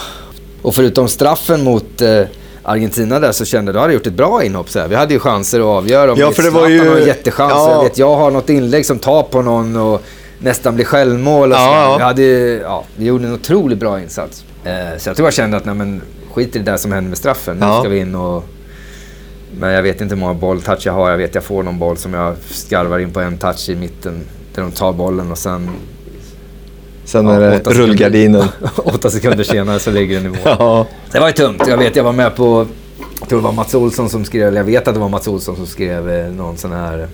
Och förutom straffen mot eh, Argentina där så kände jag att hade gjort ett bra inhopp. Så här. Vi hade ju chanser att avgöra. Ja, för det var ju... en jättechans. Ja. Jag, vet, jag har något inlägg som tar på någon och nästan blir självmål. Och ja, ja. Vi, hade, ja, vi gjorde en otroligt bra insats. Eh, så jag tror jag kände att nej, men, skit i det där som hände med straffen. Nu ska vi in och... Men jag vet inte hur många bolltouch jag har. Jag vet jag får någon boll som jag skarvar in på en touch i mitten. Där de tar bollen och sen Sen ja, är det rullgardinen. åtta sekunder senare så ligger den i mål. Ja. Det var ju tungt. Jag vet, jag var med på... Jag tror det var Mats Olsson som skrev, eller jag vet att det var Mats Olsson som skrev eh, någon sån här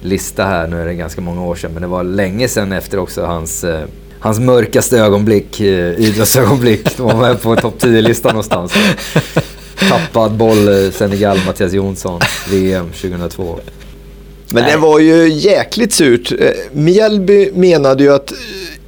lista här. Nu är det ganska många år sedan, men det var länge sedan efter också hans, eh, hans mörkaste ögonblick, eh, idrottsögonblick. De var med på topp 10-listan någonstans. Tappad boll, Senegal, Mattias Jonsson, VM 2002. Men Nej. det var ju jäkligt surt. Mjällby menade ju att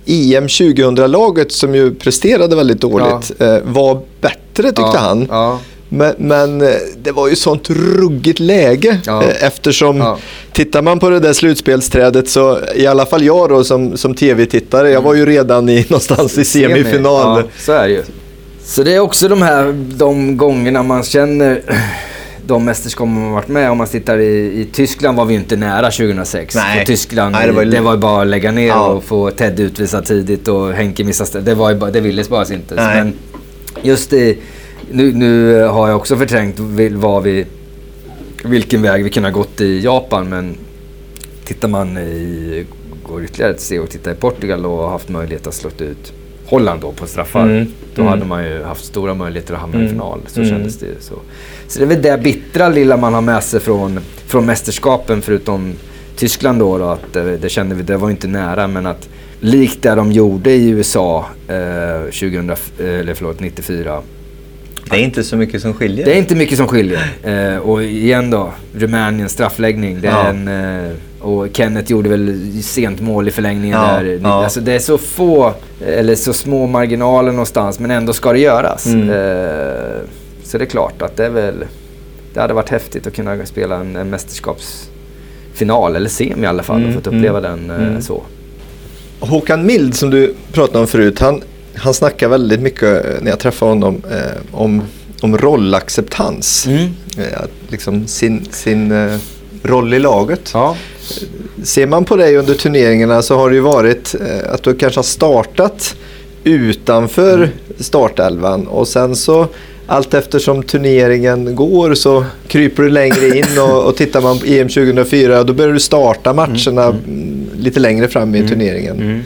EM 2000-laget som ju presterade väldigt dåligt ja. Eh, var bättre tyckte ja. han. Ja. Men, men, eh, det var ju sånt ruggigt läge ja. Eh, eftersom ja. tittar man på det där slutspelsträdet så i alla fall jag då som, som tv-tittare, jag var ju redan i, någonstans i semifinal. Ja, så är det ju. Så det är också de här de gångerna man känner de mästerskap man varit med om man tittar i, i Tyskland var vi ju inte nära 2006. Nej. Tyskland, Nej, det, var ju... det var bara att lägga ner ja. och få Ted utvisad tidigt och Henke missa Det, var ju bara, det ville bara inte. Nej. Men just i, nu, nu har jag också förträngt vad vi, vilken väg vi kunde ha gått i Japan men tittar man i, går ytterligare ett steg och tittar i Portugal och har haft möjlighet att slå ut Holland då på straffar. Mm. Då mm. hade man ju haft stora möjligheter att hamna mm. i final. Så mm. kändes det så. Så det är väl det bittra lilla man har med sig från, från mästerskapen förutom Tyskland då. då att det, det kände vi, det var inte nära men att likt det de gjorde i USA eh, 2000, eller förlåt, 94 det är inte så mycket som skiljer. Det är inte mycket som skiljer. Eh, och igen då, Rumänien straffläggning. Det är ja. en, eh, och Kenneth gjorde väl sent mål i förlängningen ja, där. Ja. Alltså det är så få, eller så små marginaler någonstans, men ändå ska det göras. Mm. Eh, så det är klart att det är väl... Det hade varit häftigt att kunna spela en, en mästerskapsfinal, eller semi i alla fall, mm. och fått uppleva mm. den eh, mm. så. Håkan Mild som du pratade om förut, han, han snackar väldigt mycket när jag träffar honom eh, om om rollacceptans. Mm. Eh, Att liksom sin, sin eh, roll i laget. Ja. Ser man på dig under turneringarna så har det ju varit eh, att du kanske har startat utanför Mm. startelvan och sen så allt eftersom turneringen går så kryper du längre in och, och tittar man på EM 2004 då börjar du starta matcherna mm, lite längre fram i turneringen. Mm.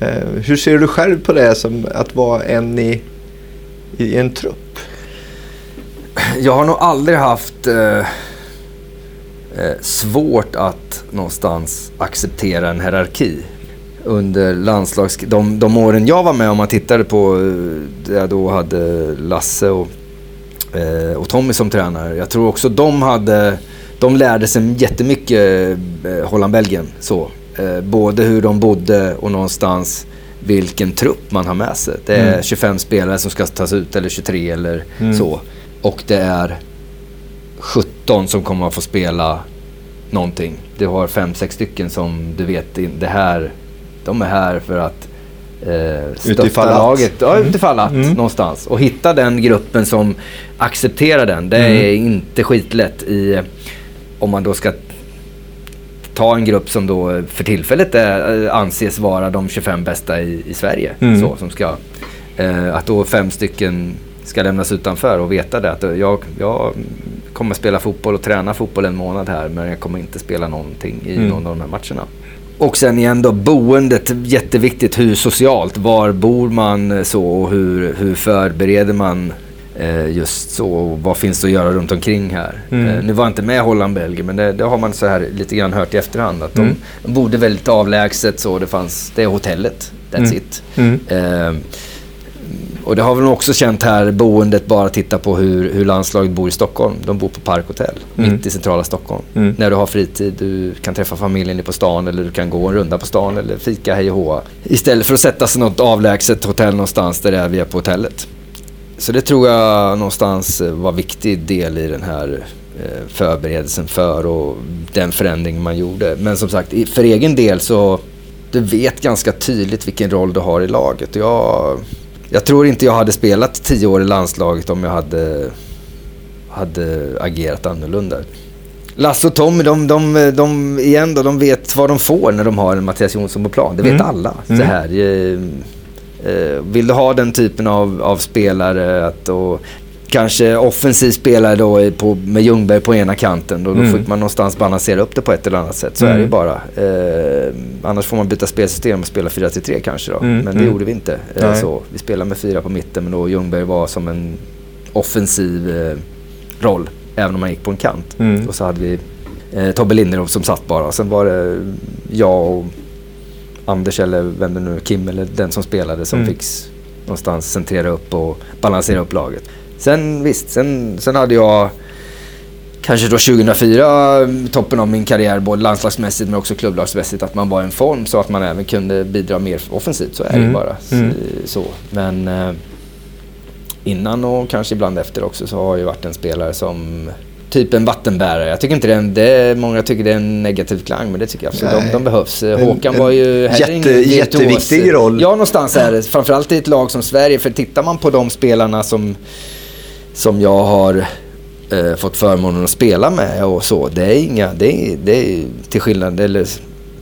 Eh, hur ser du själv på det som att vara en i, i en trupp? Jag har nog aldrig haft eh, svårt att någonstans acceptera en hierarki. Under landslags... De, de åren jag var med om man tittade på, eh, där jag då hade Lasse och, eh, och Tommy som tränare. Jag tror också de hade... De lärde sig jättemycket eh, Holland-Belgien. Så. Eh, både hur de bodde och någonstans vilken trupp man har med sig. Det är Mm. 25 spelare som ska tas ut eller 23 eller Mm. så. Och det är 17 som kommer att få spela någonting. Du har 5-6 stycken som du vet, det här, de är här för att eh, stötta Utifall att. laget. Ja, utifall att Mm. någonstans. Och hitta den gruppen som accepterar den. Det Mm. är inte skitlätt i, om man då ska ta en grupp som då för tillfället är, eh, anses vara de 25 bästa i, i Sverige. Mm. Så, som ska, eh, att då fem stycken ska lämnas utanför och veta det. Att jag, jag kommer spela fotboll och träna fotboll en månad här men jag kommer inte spela någonting i Mm. någon av de här matcherna. Och sen igen då boendet, jätteviktigt hur socialt. Var bor man eh, så och hur, hur förbereder man eh, just så och vad finns det att göra runt omkring här. Mm. Eh, nu var jag inte med Holland-Belgien men det, det har man så här lite grann hört i efterhand att Mm. de, de bodde väldigt avlägset så det fanns, det är hotellet, that's Mm. it. Mm. Eh, och det har vi nog också känt här, boendet, bara titta på hur, hur landslaget bor i Stockholm. De bor på Parkhotell, Mm. mitt i centrala Stockholm. Mm. När du har fritid, du kan träffa familjen på stan eller du kan gå en runda på stan eller fika hej och hå. Istället för att sätta sig något avlägset hotell någonstans där det är vi är på hotellet. Så det tror jag någonstans var viktig del i den här eh, förberedelsen för och den förändring man gjorde. Men som sagt, för egen del så du vet ganska tydligt vilken roll du har i laget. Jag, jag tror inte jag hade spelat tio år i landslaget om jag hade, hade agerat annorlunda. Lasse och Tommy, de, de, de, igen då, de vet vad de får när de har en Mattias Jonsson på plan. Det vet Mm. alla. Mm. Så här, eh, eh, vill du ha den typen av, av spelare att, och kanske offensiv spelare då på, med Ljungberg på ena kanten. Då, då Mm. fick man någonstans balansera upp det på ett eller annat sätt. Så är det ju Mm. bara. Eh, annars får man byta spelsystem och spela 4-3 kanske då. Mm, Men det mm. gjorde vi inte. Eh, så. Vi spelade med fyra på mitten men då Ljungberg var som en offensiv eh, roll. Även om man gick på en kant. Mm. Och så hade vi eh, Tobbe Linderoth som satt bara. Sen var det jag och Anders eller vem det nu Kim eller den som spelade som Mm. fick någonstans centrera upp och balansera upp laget. Sen visst, sen, sen hade jag kanske då 2004 eh, toppen av min karriär både landslagsmässigt men också klubblagsmässigt att man var i en form så att man även kunde bidra mer offensivt. Så är det Mm. ju bara. Mm. Så. Men eh, innan och kanske ibland efter också så har jag varit en spelare som typ en vattenbärare. Jag tycker inte det är, en, det är många tycker det är en negativ klang men det tycker jag absolut. De, de behövs. En- Håkan en var ju jätte- jätteviktig roll. Ja, någonstans är det. Framförallt i ett lag som Sverige. För tittar man på de spelarna som, som jag har eh, fått förmånen att spela med och så. Det är inga, det är, det är till skillnad, eller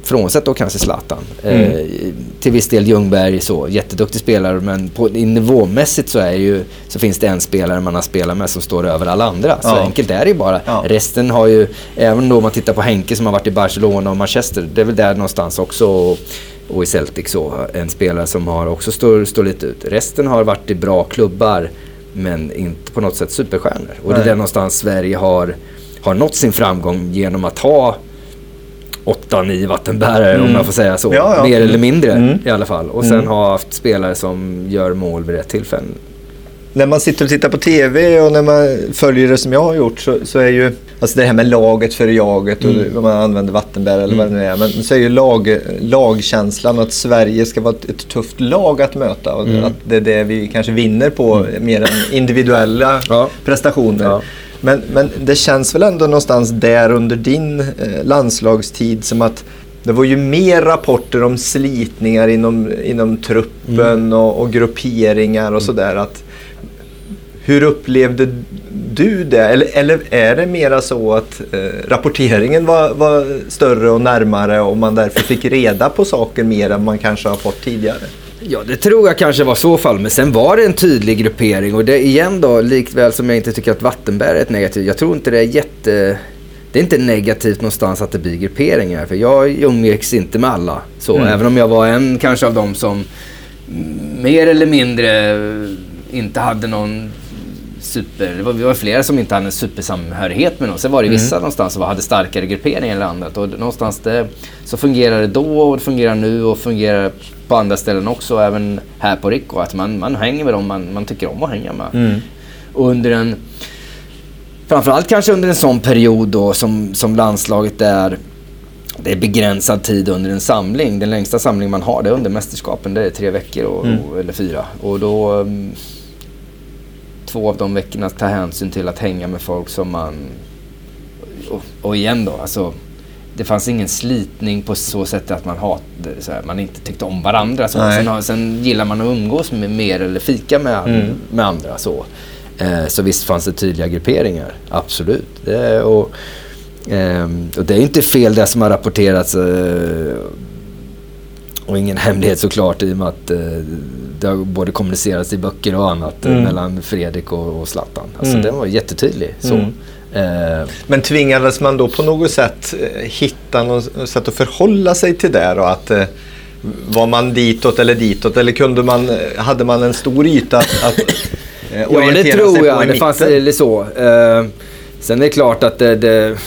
frånsett då kanske Zlatan. Eh, Mm. till viss del Ljungberg så, jätteduktig spelare men på, nivåmässigt så, är ju, så finns det en spelare man har spelat med som står över alla andra. Så Ja. enkelt är det ju bara. Ja. Resten har ju, även då man tittar på Henke som har varit i Barcelona och Manchester, det är väl där någonstans också och, och i Celtic så, en spelare som har också står, står lite ut. Resten har varit i bra klubbar men inte på något sätt superstjärnor. Och det är Nej. där någonstans Sverige har, har nått sin framgång genom att ha åtta, nio vattenbärare om Mm. jag får säga så. Ja, ja. Mer eller mindre Mm. i alla fall. Och sen Mm. ha haft spelare som gör mål vid rätt tillfällen. När man sitter och tittar på TV och när man följer det som jag har gjort så, så är ju alltså det här med laget för jaget och Mm. man använder vattenbärare eller vad det nu är. Men så är ju lag, lagkänslan att Sverige ska vara ett, tufft lag att möta och Mm. att det är det vi kanske vinner på mer än individuella Ja. prestationer. Ja. Men, men det känns väl ändå någonstans där under din eh, landslagstid som att det var ju mer rapporter om slitningar inom, inom truppen Mm. och, och grupperingar och sådär. Att hur upplevde du det? Eller, eller är det mera så att eh, rapporteringen var, var, större och närmare och man därför fick reda på saker mer än man kanske har fått tidigare? Ja, det tror jag kanske var så fall. Men sen var det en tydlig gruppering och det igen då, likväl som jag inte tycker att Vattenberg är ett negativt. Jag tror inte det är jätte... Det är inte negativt någonstans att det blir grupperingar. För jag umgicks inte med alla. Så, mm. Även om jag var en kanske av dem som mer eller mindre inte hade någon super... Det var, vi var flera som inte hade en supersamhörighet med någon. Sen var det vissa mm. någonstans som hade starkare grupperingar eller annat. Och någonstans det, så fungerar det då och det fungerar nu och fungerar på andra ställen också. Även här på Rico. Att man, man hänger med dem man, man tycker om att hänga med. Mm. Och under en... Framförallt kanske under en sån period då som, som landslaget är det är begränsad tid under en samling. Den längsta samling man har det är under mästerskapen. Det är tre veckor och, mm. eller fyra. Och då... Två av de veckorna ta hänsyn till att hänga med folk som man... Och, och igen då, alltså. Det fanns ingen slitning på så sätt att man hat, så här, man inte tyckte om varandra. Så. Sen, sen gillar man att umgås med mer eller fika med, mm. med andra. Så. Eh, så visst fanns det tydliga grupperingar, absolut. Det, och, eh, och det är inte fel det som har rapporterats. Eh, och ingen hemlighet såklart i och med att eh, det har både kommunicerats i böcker och annat mm. mellan Fredrik och, och Zlatan. Alltså mm. den var jättetydlig. Så. Mm. Eh. Men tvingades man då på något sätt eh, hitta något sätt att förhålla sig till det då? Att, eh, var man ditåt eller ditåt eller kunde man, eh, hade man en stor yta att, att eh, Ja det tror jag. Det fanns eller så. Eh, sen är det klart att det, det,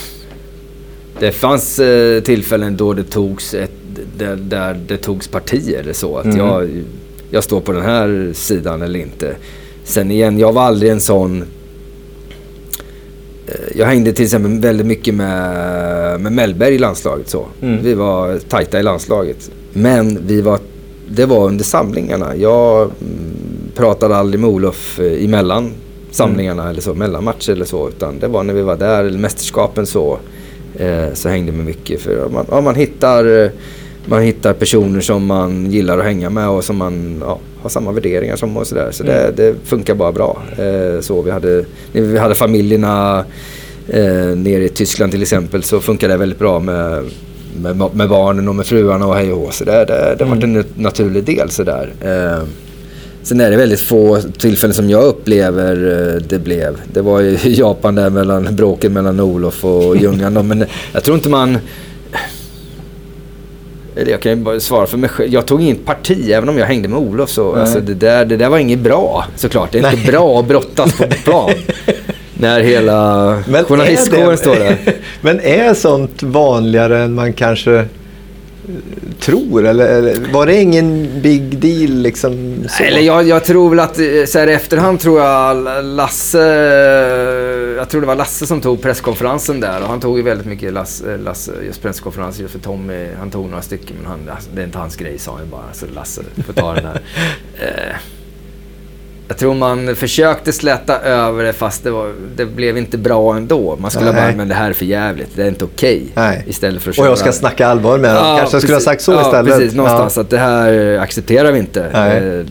det fanns eh, tillfällen då det togs ett där, där det togs partier så. Att mm. jag, jag står på den här sidan eller inte. Sen igen, jag var aldrig en sån... Eh, jag hängde till exempel väldigt mycket med, med Mellberg i landslaget. Så. Mm. Vi var tajta i landslaget. Men vi var, det var under samlingarna. Jag mm, pratade aldrig med Olof eh, emellan samlingarna mm. eller så, mellan matcher eller så. Utan det var när vi var där, eller mästerskapen så, eh, så hängde vi mycket. För man, ja, man hittar eh, man hittar personer som man gillar att hänga med och som man ja, har samma värderingar som och sådär. Så, det, mm. det, funkar bara bra. Eh, så vi hade, när vi hade familjerna eh, nere i Tyskland till exempel så funkar det väldigt bra med, med, med barnen och med fruarna och hej och hå. Så det, det, det har varit mm. en naturlig del sådär. Eh, Sen är det väldigt få tillfällen som jag upplever eh, det blev. Det var i Japan där mellan bråken mellan Olof och Ljungan. men jag tror inte man jag kan ju bara svara för mig själv. Jag tog inget parti även om jag hängde med Olof. Så, alltså, det, där, det där var inget bra såklart. Det är Nej. inte bra att brottas på plan. när hela journalistkåren står där. Men är sånt vanligare än man kanske tror? Eller, eller, var det ingen big deal liksom? Så? Eller jag, jag, tror väl att eh, så här efterhand tror jag Lasse, jag tror det var Lasse som tog presskonferensen där och han tog ju väldigt mycket Lasse, Lasse just presskonferenser för Tommy, han tog några stycken men han, alltså, det är inte hans grej sa han bara. Så Lasse får ta den här. Eh, jag tror man försökte släta över det fast det, var, det blev inte bra ändå. Man skulle Nej. bara, men det här är för jävligt. det är inte okej. Okay. Istället för att Och jag ska snacka allvar med dem. Ja, Kanske precis. skulle ha sagt så ja, istället. precis. Någonstans ja. att det här accepterar vi inte. Nej.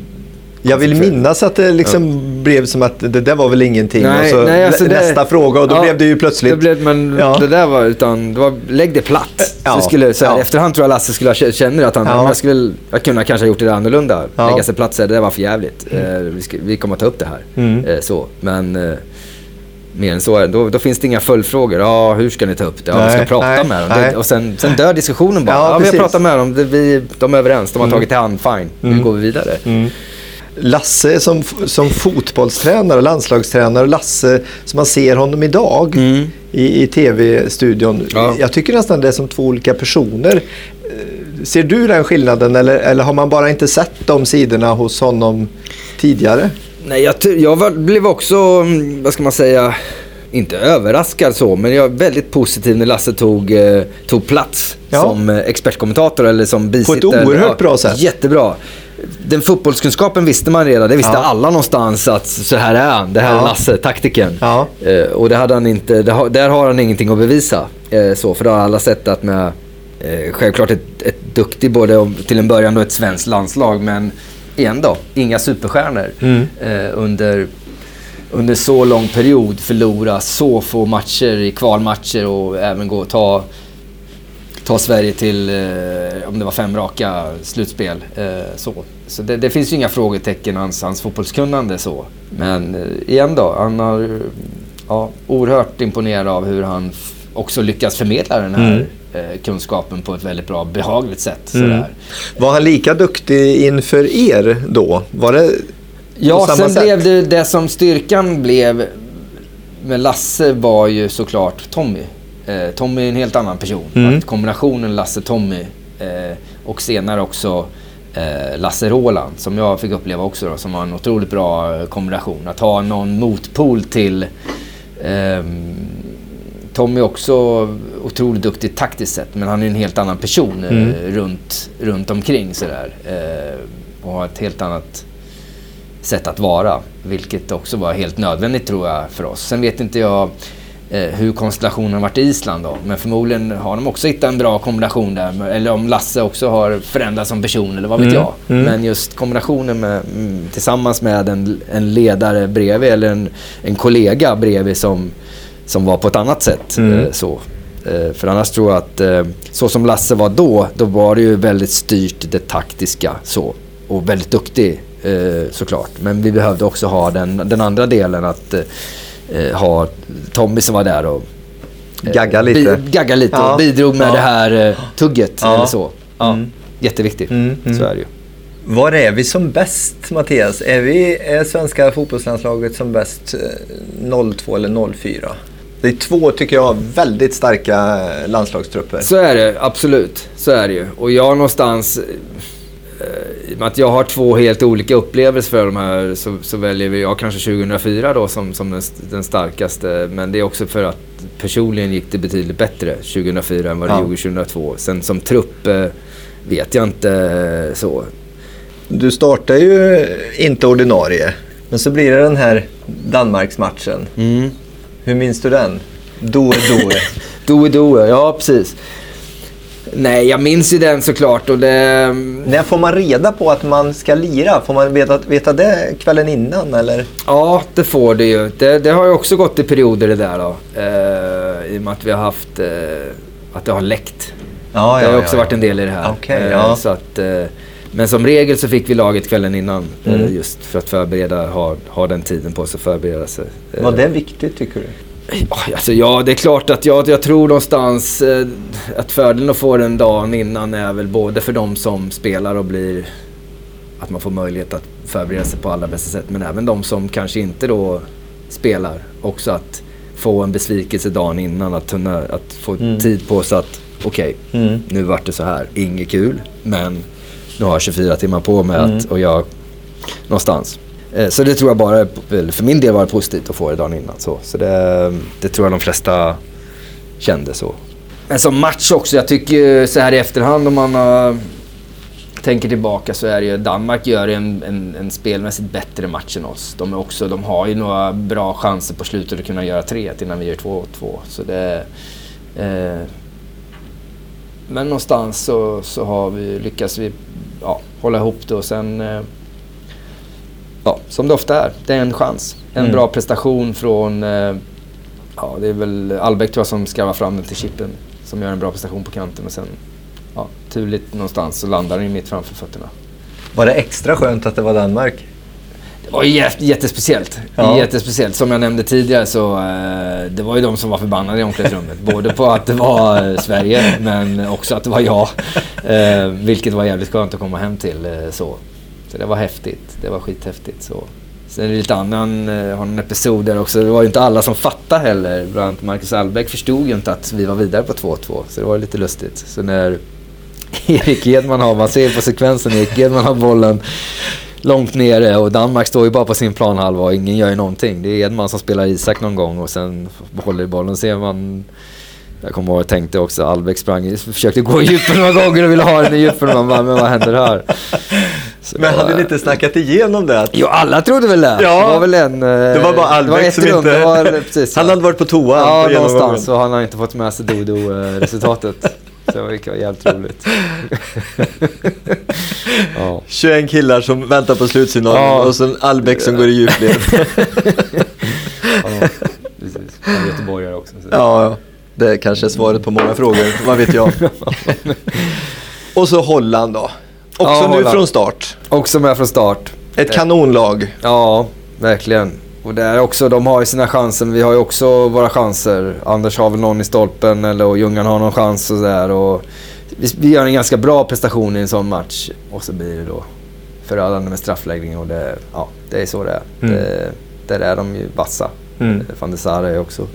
Jag vill minnas att det liksom ja. blev som att det där var väl ingenting. Nej, och så nej, alltså nästa det, fråga och då ja, blev det ju plötsligt... Det blev, men ja. det där var utan, det var, lägg det platt. Så skulle, så här, Efterhand tror jag Lasse skulle ha känner att han, ja. jag skulle, jag kunde kanske ha gjort det annorlunda. Lägga sig platt, så det där var för jävligt. Mm. Eh, vi, ska, vi kommer att ta upp det här. Mm. Eh, så, men eh, mer än så. Då, då finns det inga följdfrågor. Ja, hur ska ni ta upp det? Ja, nej, vi ska prata nej, med dem. Det, och sen, sen dör diskussionen bara. Ja, ja vi har pratat med dem. Det, vi, de är överens. De har mm. tagit till hand. Fine. Nu mm. går vi vidare. Mm. Lasse som, som fotbollstränare och landslagstränare och Lasse som man ser honom idag mm. i, i tv-studion. Ja. Jag tycker nästan det är som två olika personer. Eh, ser du den skillnaden eller, eller har man bara inte sett de sidorna hos honom tidigare? Nej, jag, jag blev också, vad ska man säga, inte överraskad så, men jag är väldigt positiv när Lasse tog, eh, tog plats ja. som eh, expertkommentator eller som bisittare. På ett oerhört bra sätt. Jättebra den fotbollskunskapen visste man redan. Det visste ja. alla någonstans att så här är han. Det här ja. är Lasse, taktiken. Ja. Eh, och det hade han inte, där har han ingenting att bevisa. Eh, så, för det har alla sett att med eh, självklart ett, ett duktig, både till en början då ett svenskt landslag, men igen då, inga superstjärnor mm. Eh, under under så lång period förlora så få matcher i kvalmatcher och även gå och ta, ta Sverige till, eh, om det var fem raka slutspel. Eh, så så det, det, finns ju inga frågetecken hans, hans fotbollskunnande så. Men eh, igen då, han har ja, oerhört imponerad av hur han också lyckas förmedla den här mm. kunskapen på ett väldigt bra, behagligt sätt. Mm. Var han lika duktig inför er då? Var det Ja, sen sätt? blev det, det som styrkan blev med Lasse var ju såklart Tommy. Eh, Tommy är en helt annan person. Mm. kombinationen Lasse-Tommy eh, och senare också eh, Lasse Roland som jag fick uppleva också då, som var en otroligt bra kombination. Att ha någon motpol till eh, Tommy är också otroligt duktig taktiskt sett men han är en helt annan person eh, mm. runt, runt omkring sådär. Eh, och har ett helt annat sätt att vara. Vilket också var helt nödvändigt tror jag för oss. Sen vet inte jag eh, hur konstellationen har varit i Island då. Men förmodligen har de också hittat en bra kombination där. Eller om Lasse också har förändrats som person eller vad vet mm. jag. Mm. Men just kombinationen med, mm, tillsammans med en, en ledare bredvid eller en, en kollega bredvid som, som var på ett annat sätt. Mm. Eh, så. Eh, för annars tror jag att eh, så som Lasse var då, då var det ju väldigt styrt det taktiska så. Och väldigt duktig eh, såklart. Men vi behövde också ha den, den andra delen att eh, ha Tommy som var där och eh, gagga lite, bi, gagga lite ja. och bidrog med ja. det här eh, tugget eller så. Ja. Mm. Jätteviktigt, mm. Mm. så är det ju. Var är vi som bäst, Mattias? Är, vi, är svenska fotbollslandslaget som bäst 02 eh, eller 04? Det är två, tycker jag, väldigt starka landslagstrupper. Så är det, absolut. Så är det ju. Och jag någonstans i och med att jag har två helt olika upplevelser för de här så, så väljer jag kanske 2004 då som, som den, den, starkaste. Men det är också för att personligen gick det betydligt bättre 2004 än vad det ja. gjorde 2002. Sen som trupp eh, vet jag inte eh, så. Du startar ju inte ordinarie, men så blir det den här Danmarksmatchen. Mm. Hur minns du den? Doe Doe. doe Doe, ja precis. Nej, jag minns ju den såklart. Och det... När får man reda på att man ska lira? Får man veta, veta det kvällen innan eller? Ja, det får det ju. Det, det har ju också gått i perioder det där då. Eh, I och med att vi har haft... Eh, att det har läckt. Ja, det har ja, också ja, varit en del i det här. Okay, eh, så att, eh, men som regel så fick vi laget kvällen innan. Eh, mm. Just för att förbereda, ha, ha den tiden på sig att förbereda sig. Var det viktigt tycker du? Alltså, ja, det är klart att jag, jag tror någonstans eh, att fördelen att få den dagen innan är väl både för de som spelar och blir... Att man får möjlighet att förbereda sig på allra bästa sätt. Men även de som kanske inte då spelar. Också att få en besvikelse dagen innan. Att, kunna, att få mm. tid på sig att okej, okay, mm. nu vart det så här. Inget kul, men nu har jag 24 timmar på mig mm. att, och jag någonstans. Eh, så det tror jag bara, för min del var det positivt att få det dagen innan. Så, så det, det tror jag de flesta kände så. Men som match också, jag tycker så här i efterhand om man uh, tänker tillbaka så är det ju Danmark gör en, en, en, spelmässigt bättre match än oss. De, är också, de har ju några bra chanser på slutet att kunna göra 3 innan vi gör 2-2. Så det... Uh, men någonstans så, så har vi, lyckas vi ja, hålla ihop det och sen uh, ja, som det ofta är, det är en chans. En mm. bra prestation från, eh, ja det är väl Albeck tror jag som skarvar fram den till chippen. Som gör en bra prestation på kanten och sen, ja, turligt någonstans så landar den mitt framför fötterna. Var det extra skönt att det var Danmark? Det var jättespeciellt. Ja. Jättespeciellt. Som jag nämnde tidigare så uh, det var ju de som var förbannade i omklädningsrummet. Både på att det var uh, Sverige men också att det var jag. Uh, vilket var jävligt skönt att komma hem till. så. Så det var häftigt. Det var skithäftigt. Så. Sen är det lite annan, eh, har en episod där också. Det var ju inte alla som fattade heller. Bland annat Marcus Albeck förstod ju inte att vi var vidare på 2-2. Så det var lite lustigt. Så när Erik Edman har, man ser på sekvensen, Erik Edman har bollen långt nere och Danmark står ju bara på sin planhalva och ingen gör ju någonting. Det är Edman som spelar Isak någon gång och sen håller i bollen. ser man jag kommer ihåg, jag tänkte också, Albeck sprang, försökte gå i djupen några gånger och ville ha den i djupen. Man bara, men vad händer här? Men hade ni inte snackat igenom det? Jo, alla trodde väl det. Ja, det var väl en... Det var bara Albeck som rum. inte... Var, precis, han hade varit på toa Ja, på någonstans. Och han har inte fått med sig Dodo-resultatet. Så det var jävligt roligt. ja. 21 killar som väntar på slutsignalen ja. och sen Albeck som går i djupled. göteborgare också. Så. Ja, ja. Det är kanske är svaret på många frågor, vad vet jag. och så Holland då. Också Ja, nu Holland. från start. Också med från start. Ett kanonlag. Ja, verkligen. Och där också, de har ju sina chanser, men vi har ju också våra chanser. Anders har väl någon i stolpen eller och Ljungan har någon chans och sådär. Och vi, vi gör en ganska bra prestation i en sån match. Och så blir det då förödande med straffläggning och det, ja, det är så det är. Mm. Det, där är de ju vassa. Mm. Van der Sar är också...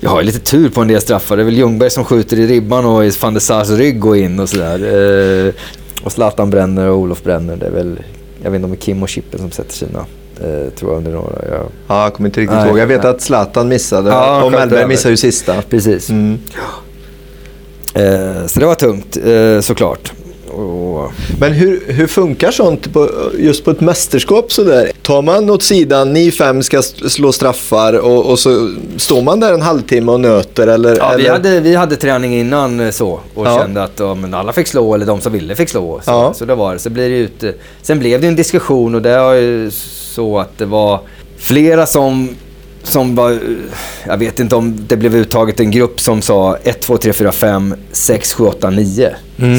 Jag har ju lite tur på en del straffar. Det är väl Ljungberg som skjuter i ribban och i van der Sars rygg går in och sådär. Och Zlatan bränner och Olof bränner. Det är väl, jag vet inte om det är Kim och Chippen som sätter sina. Eh, tror jag under några. Ja. Ja, jag kommer inte riktigt Nej, ihåg. Jag vet nej. att Zlatan missade Ja, och Mellberg missade ju sista. Precis. Mm. Eh, så det var tungt eh, såklart. Och, Men hur, hur funkar sånt på, just på ett mästerskap sådär? Tar man åt sidan, ni fem ska slå straffar och, och så står man där en halvtimme och nöter eller? ja, vi, eller? hade, vi hade träning innan eh, så och Ja. kände att ja, alla fick slå eller de som ville fick slå. Så, Ja. så det var. Så blir det ut, sen blev det en diskussion och det var ju så att det var flera som som var, jag vet inte om det blev uttaget en grupp som sa 1, 2, 3, 4, 5, 6, 7, 8, 9.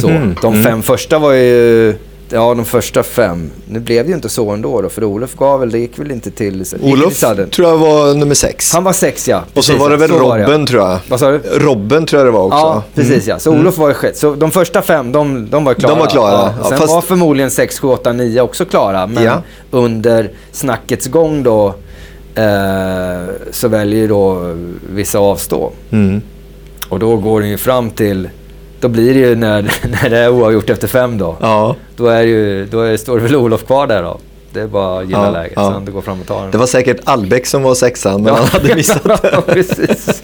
Så. Mhm. De Mm. fem första var ju, ja de första fem. Nu blev det ju inte så ändå då, för Olof gav väl, det gick väl inte till... Olof tror jag var nummer sex. Han var sex ja. och så Precis, var det väl så Robben tror jag. Vad sa du? Robben tror jag det var också. Ja, precis ja. Så Olof var ju. Så de första fem, de, de var klara. De var klara, ja, Sen fast- var förmodligen 6, 7, 8, 9 också klara. Men Ja. under snackets gång då eh, så väljer ju då vissa avstå. Mm. Och då går det ju fram till... Då blir det ju när, när det är oavgjort efter fem då. Ja. Då, är ju, då är, står det väl Olof kvar där då. Det är bara att gilla Ja, läget. ja. Sen det går fram och tar den. Det var säkert Albeck som var sexan, men han hade missat det. ja, precis.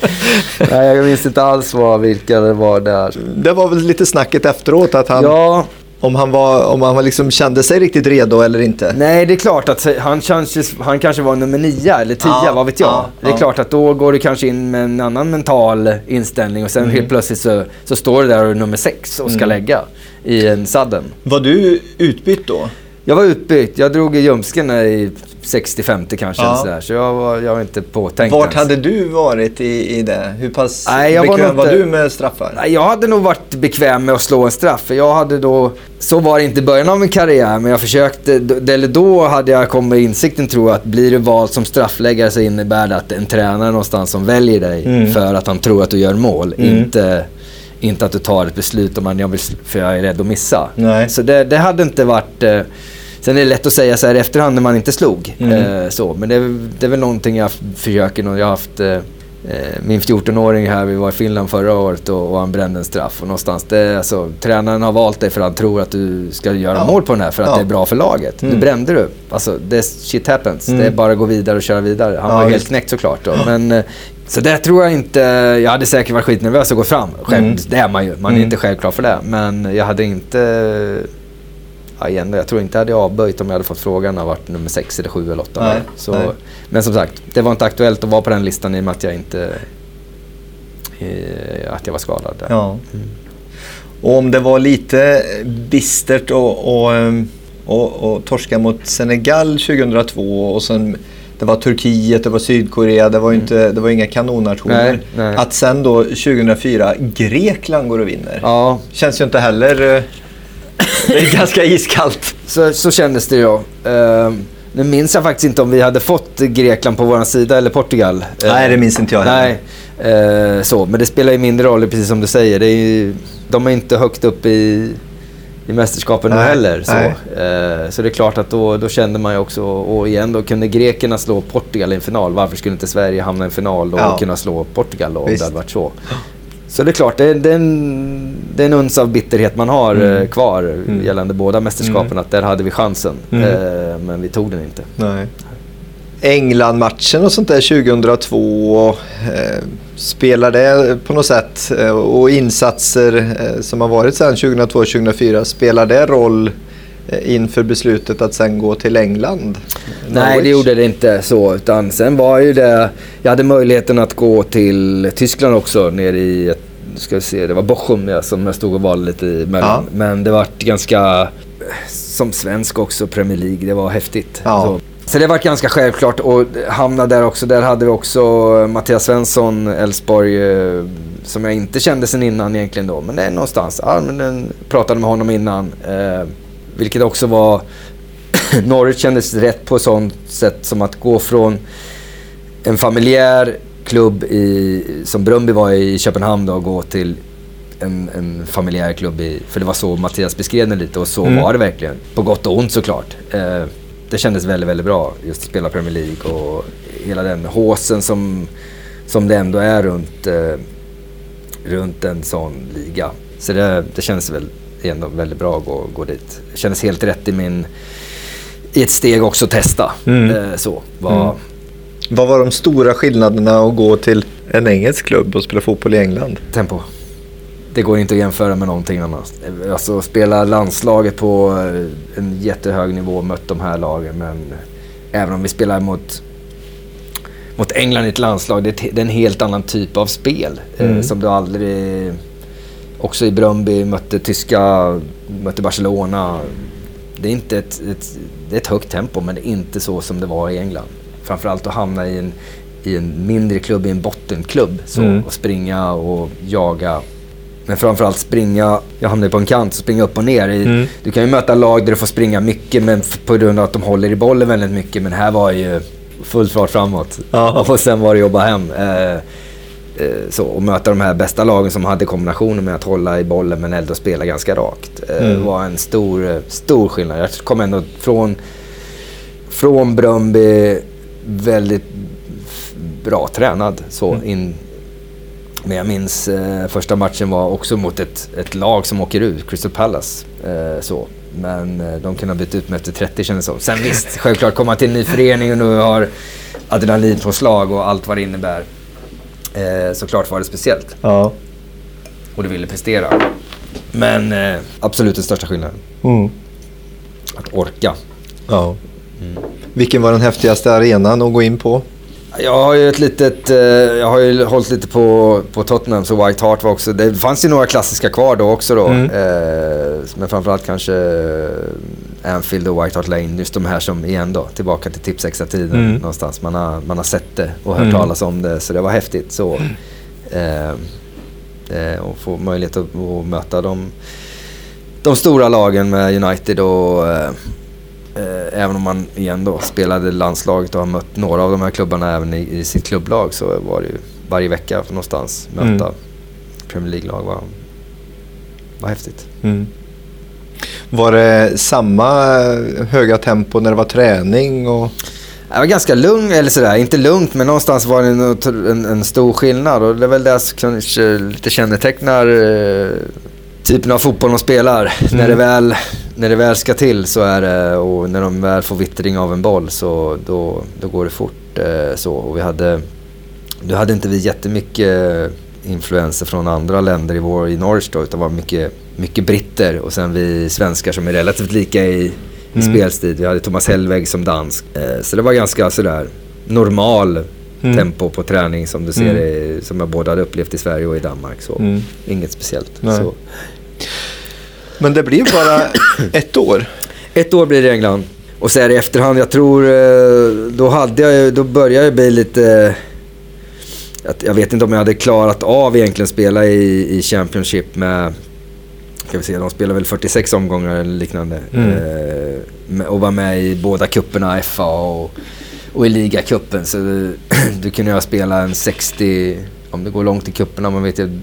Nej, jag minns inte alls vad, vilka det var där. Det var väl lite snacket efteråt att han, Ja, om han, var, om han liksom kände sig riktigt redo eller inte. nej det är klart att han kanske, han kanske var nummer nio eller tio, Ja, vad vet jag. ja, det är ja. klart att då går du kanske in med en annan mental inställning och sen Mm. helt plötsligt så, så står du där och är nummer sex och ska lägga i en sadden. Var du utbytt då? Jag var utbytt, jag drog i ljumsken i 60-50 kanske. Ja. Sådär, så jag var, jag var inte påtänkt Vart ens. hade du varit i, i det? Hur pass Nej, var bekväm var, inte- du med straffar? Nej, Jag hade nog varit bekväm med att slå en straff. Jag hade då, så var det inte i början av min karriär, men jag försökte, eller då hade jag kommit insikten tror jag att blir du vald som straffläggare så innebär det att en tränare någonstans som väljer dig Mm. för att han tror att du gör mål. Mm. Inte, inte att du tar ett beslut om att jag vill, för jag är rädd att missa. Nej. Så det, det hade inte varit... Sen är det lätt att säga så här i efterhand när man inte slog. Mm. Eh, så, men det, är- det är väl någonting jag försöker. Jag har haft... Eh, Eh, Min 14-åring här, vi var i Finland förra året och, och han brände en straff. Och någonstans, det, alltså, tränaren har valt dig för att han tror att du ska göra Ja. mål på den här för att Ja. det är bra för laget. Nu Mm. brände du. Alltså, det, shit happens. Mm. Det är bara att gå vidare och köra vidare. Han Ja, var helt knäckt såklart. Då. Men, eh, så det tror jag inte... Jag hade säkert varit skitnervös att gå fram. Själv, Mm. Det är man ju. Man är Mm. inte självklar för det. Men jag hade inte... Igen, jag tror inte jag hade avböjt om jag hade fått frågan av varit nummer sex eller sju eller åtta. Nej, så, nej. Men som sagt, det var inte aktuellt att vara på den listan i och med att jag inte... Eh, att jag var skadad. Där. Ja. Och om det var lite bistert och, och, ehm, och, och torska mot Senegal 2002 och sen det var Turkiet, det var Sydkorea, det var, ju inte, det var inga kanonnationer. Att sen då 2004 Grekland går och vinner. Ja, Känns ju inte heller... Det är ganska iskallt. så, så kändes det ju. Uh, nu minns jag faktiskt inte om vi hade fått Grekland på vår sida eller Portugal. Nej, det minns inte jag heller. Nej, eh, så. Men det spelar ju mindre roll, precis som du säger. Det är ju, de är inte högt upp i, i mästerskapen nu heller. Så, eh, så det är klart att då, då kände man ju också, och igen då, kunde grekerna slå Portugal i en final, varför skulle inte Sverige hamna i en final då Ja. och kunna slå Portugal då, om Visst. det hade varit så? Så det är klart, det är, det är, en, det är en uns av bitterhet man har Mm. eh, kvar Mm. gällande båda mästerskapen, Mm. att där hade vi chansen. Mm. Eh, men vi tog den inte. Nej. England-matchen och sånt där 2002. Eh, spelar det på något sätt eh, och insatser eh, som har varit sedan 2002-2004. Spelar det roll eh, inför beslutet att sen gå till England? Nej, Norwich? det gjorde det inte så. Utan sen var ju det... Jag hade möjligheten att gå till Tyskland också, nere i... Ska vi se, det var Bochum ja, som jag stod och valde lite emellan. Ja. Men det var ganska... Som svensk också, Premier League. Det var häftigt. Ja. Så, Så det var ganska självklart att hamna där också. Där hade vi också Mattias Svensson, Elfsborg, eh, som jag inte kände sen innan egentligen då. Men det är någonstans. Ja, men den pratade med honom innan. Eh, vilket också var... Norwich kändes rätt på ett sånt sätt som att gå från en familjär klubb i, som Brumby var i Köpenhamn då, och gå till en, en familjär klubb i... För det var så Mattias beskrev det lite och så mm. var det verkligen. På gott och ont såklart. Eh, det kändes väldigt, väldigt bra just att spela Premier League och hela den håsen som, som det ändå är runt, eh, runt en sån liga. Så det, det kändes väl ändå väldigt bra att gå, gå dit. Det kändes helt rätt i min i ett steg också testa. Mm. Eh, så, var, mm. Vad var de stora skillnaderna att gå till en engelsk klubb och spela fotboll i England? Tempo det går inte att jämföra med någonting annat. Alltså spela landslaget på eh, en jättehög nivå, mött de här lagen. Men även om vi spelar mot, mot England i ett landslag, det är en helt annan typ av spel. Eh, mm. som du aldrig... Också i Bröndby, mötte tyska, mötte Barcelona. Det är inte ett, ett, det är ett högt tempo, men det är inte så som det var i England. Framförallt att hamna i en, i en mindre klubb, i en bottenklubb. Så, mm. Och springa och jaga men framförallt springa, jag hamnar på en kant, springa upp och ner. Mm. Du kan ju möta lag där du får springa mycket men på grund av att de håller i bollen väldigt mycket. Men här var ju full fart framåt. Aha. Och sen var det jobba hem. Eh, så, och möta de här bästa lagen som hade kombinationen med att hålla i bollen men ändå spela ganska rakt. Eh, mm. var en stor, stor skillnad. Jag kom ändå från, från Bröndby väldigt bra tränad. Så, mm. in, men jag minns eh, första matchen var också mot ett, ett lag som åker ut, Crystal Palace. Eh, så. Men eh, de kan ha bytt ut mig efter 30 kändes det som. Sen visst, självklart komma till en ny förening och nu har adrenalinpåslag och allt vad det innebär. Eh, såklart var det speciellt. Ja. Och du ville prestera. Men eh, absolut den största skillnaden. Mm. Att orka. Ja. Mm. Vilken var den häftigaste arenan att gå in på? Jag har ju ett litet, eh, jag har ju hållit lite på, på Tottenham så White Hart var också, det fanns ju några klassiska kvar då också då. Mm. Eh, men framförallt kanske Anfield och White Hart Lane, just de här som igen då, tillbaka till Tipsexa-tiden mm. någonstans. Man har, man har sett det och hört mm. talas om det så det var häftigt så. Eh, eh, och få möjlighet att, att möta de, de stora lagen med United och eh, Eh, även om man igen då spelade landslaget och har mött några av de här klubbarna även i, i sitt klubblag så var det ju varje vecka någonstans möta mm. Premier League-lag var, var häftigt. Mm. Var det samma höga tempo när det var träning? Och... Det var ganska lugnt, eller sådär, inte lugnt men någonstans var det en, en, en stor skillnad och det är väl det som kanske lite kännetecknar eh, typen av fotboll de spelar. Mm. När, det väl, när det väl ska till så är det, och när de väl får vittring av en boll så då, då går det fort. Eh, så. Och vi hade, då hade inte vi jättemycket influenser från andra länder i, vår, i Norwich då, utan var mycket, mycket britter och sen vi svenskar som är relativt lika i, i mm. spelstil. Vi hade Thomas Hellweg som dansk. Eh, så det var ganska sådär normal mm. tempo på träning som du ser mm. i, som jag både hade upplevt i Sverige och i Danmark. Så mm. inget speciellt. Men det blir bara ett år? Ett år blir det i England. Och så är det i efterhand, jag tror, eh, då, hade jag, då började jag bli lite... Jag vet inte om jag hade klarat av egentligen spela i, i Championship med... Ska vi se, de spelar väl 46 omgångar eller liknande. Mm. Eh, och var med i båda kupperna, FA och och i ligacupen så du, du kunde jag spela en 60, om det går långt i kupperna, man vet ju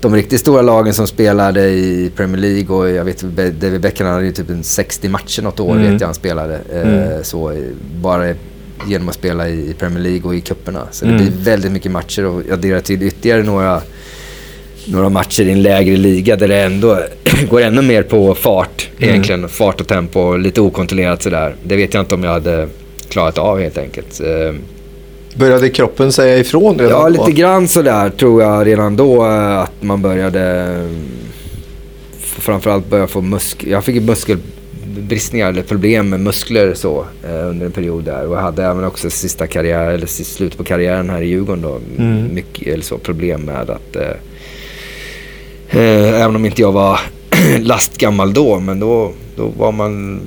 de riktigt stora lagen som spelade i Premier League och jag vet David Beckham hade ju typ en 60 matcher något år mm. vet jag han spelade. Eh, mm. så bara genom att spela i Premier League och i kupperna. Så det mm. blir väldigt mycket matcher och jag adderar till ytterligare några, några matcher i en lägre liga där det ändå går ännu mer på fart mm. egentligen. Fart och tempo, lite okontrollerat sådär. Det vet jag inte om jag hade klarat av helt enkelt. Eh, började kroppen säga ifrån redan Ja, lite grann sådär tror jag redan då eh, att man började eh, framförallt börja få muskler. Jag fick muskelbristningar eller problem med muskler så under en period där. Och jag hade även också sista karriär, eller slutet på karriären här i Djurgården då. Mm. Mycket eller så, problem med att eh, även om inte jag var lastgammal då, men då, då var man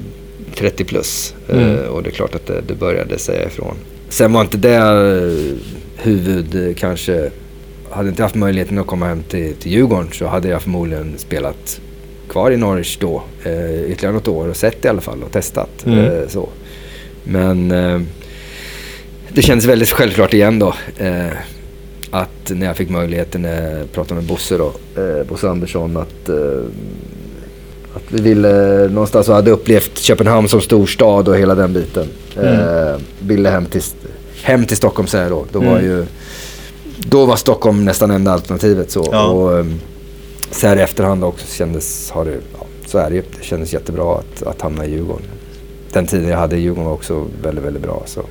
30 plus. Mm. Eh, och det är klart att det, det började säga ifrån. Sen var inte det eh, huvud eh, kanske... Hade inte haft möjligheten att komma hem till, till Djurgården så hade jag förmodligen spelat kvar i Norwich då. Eh, ytterligare något år och sett i alla fall och testat. Mm. Eh, så. Men eh, det kändes väldigt självklart igen då. Eh, att när jag fick möjligheten, när jag pratade med Bosse då, eh, Bosse Andersson, att, eh, att vi ville någonstans och hade upplevt Köpenhamn som storstad och hela den biten. Eh, ville hem till, hem till Stockholm säger jag då. Då var Mm. ju då var Stockholm nästan enda alternativet. Så. Ja. Och, eh, så här i efterhand också kändes, har det, ja, så är det ju. Det kändes jättebra att, att hamna i Djurgården. Den tiden jag hade i Djurgården var också väldigt, väldigt bra. Så.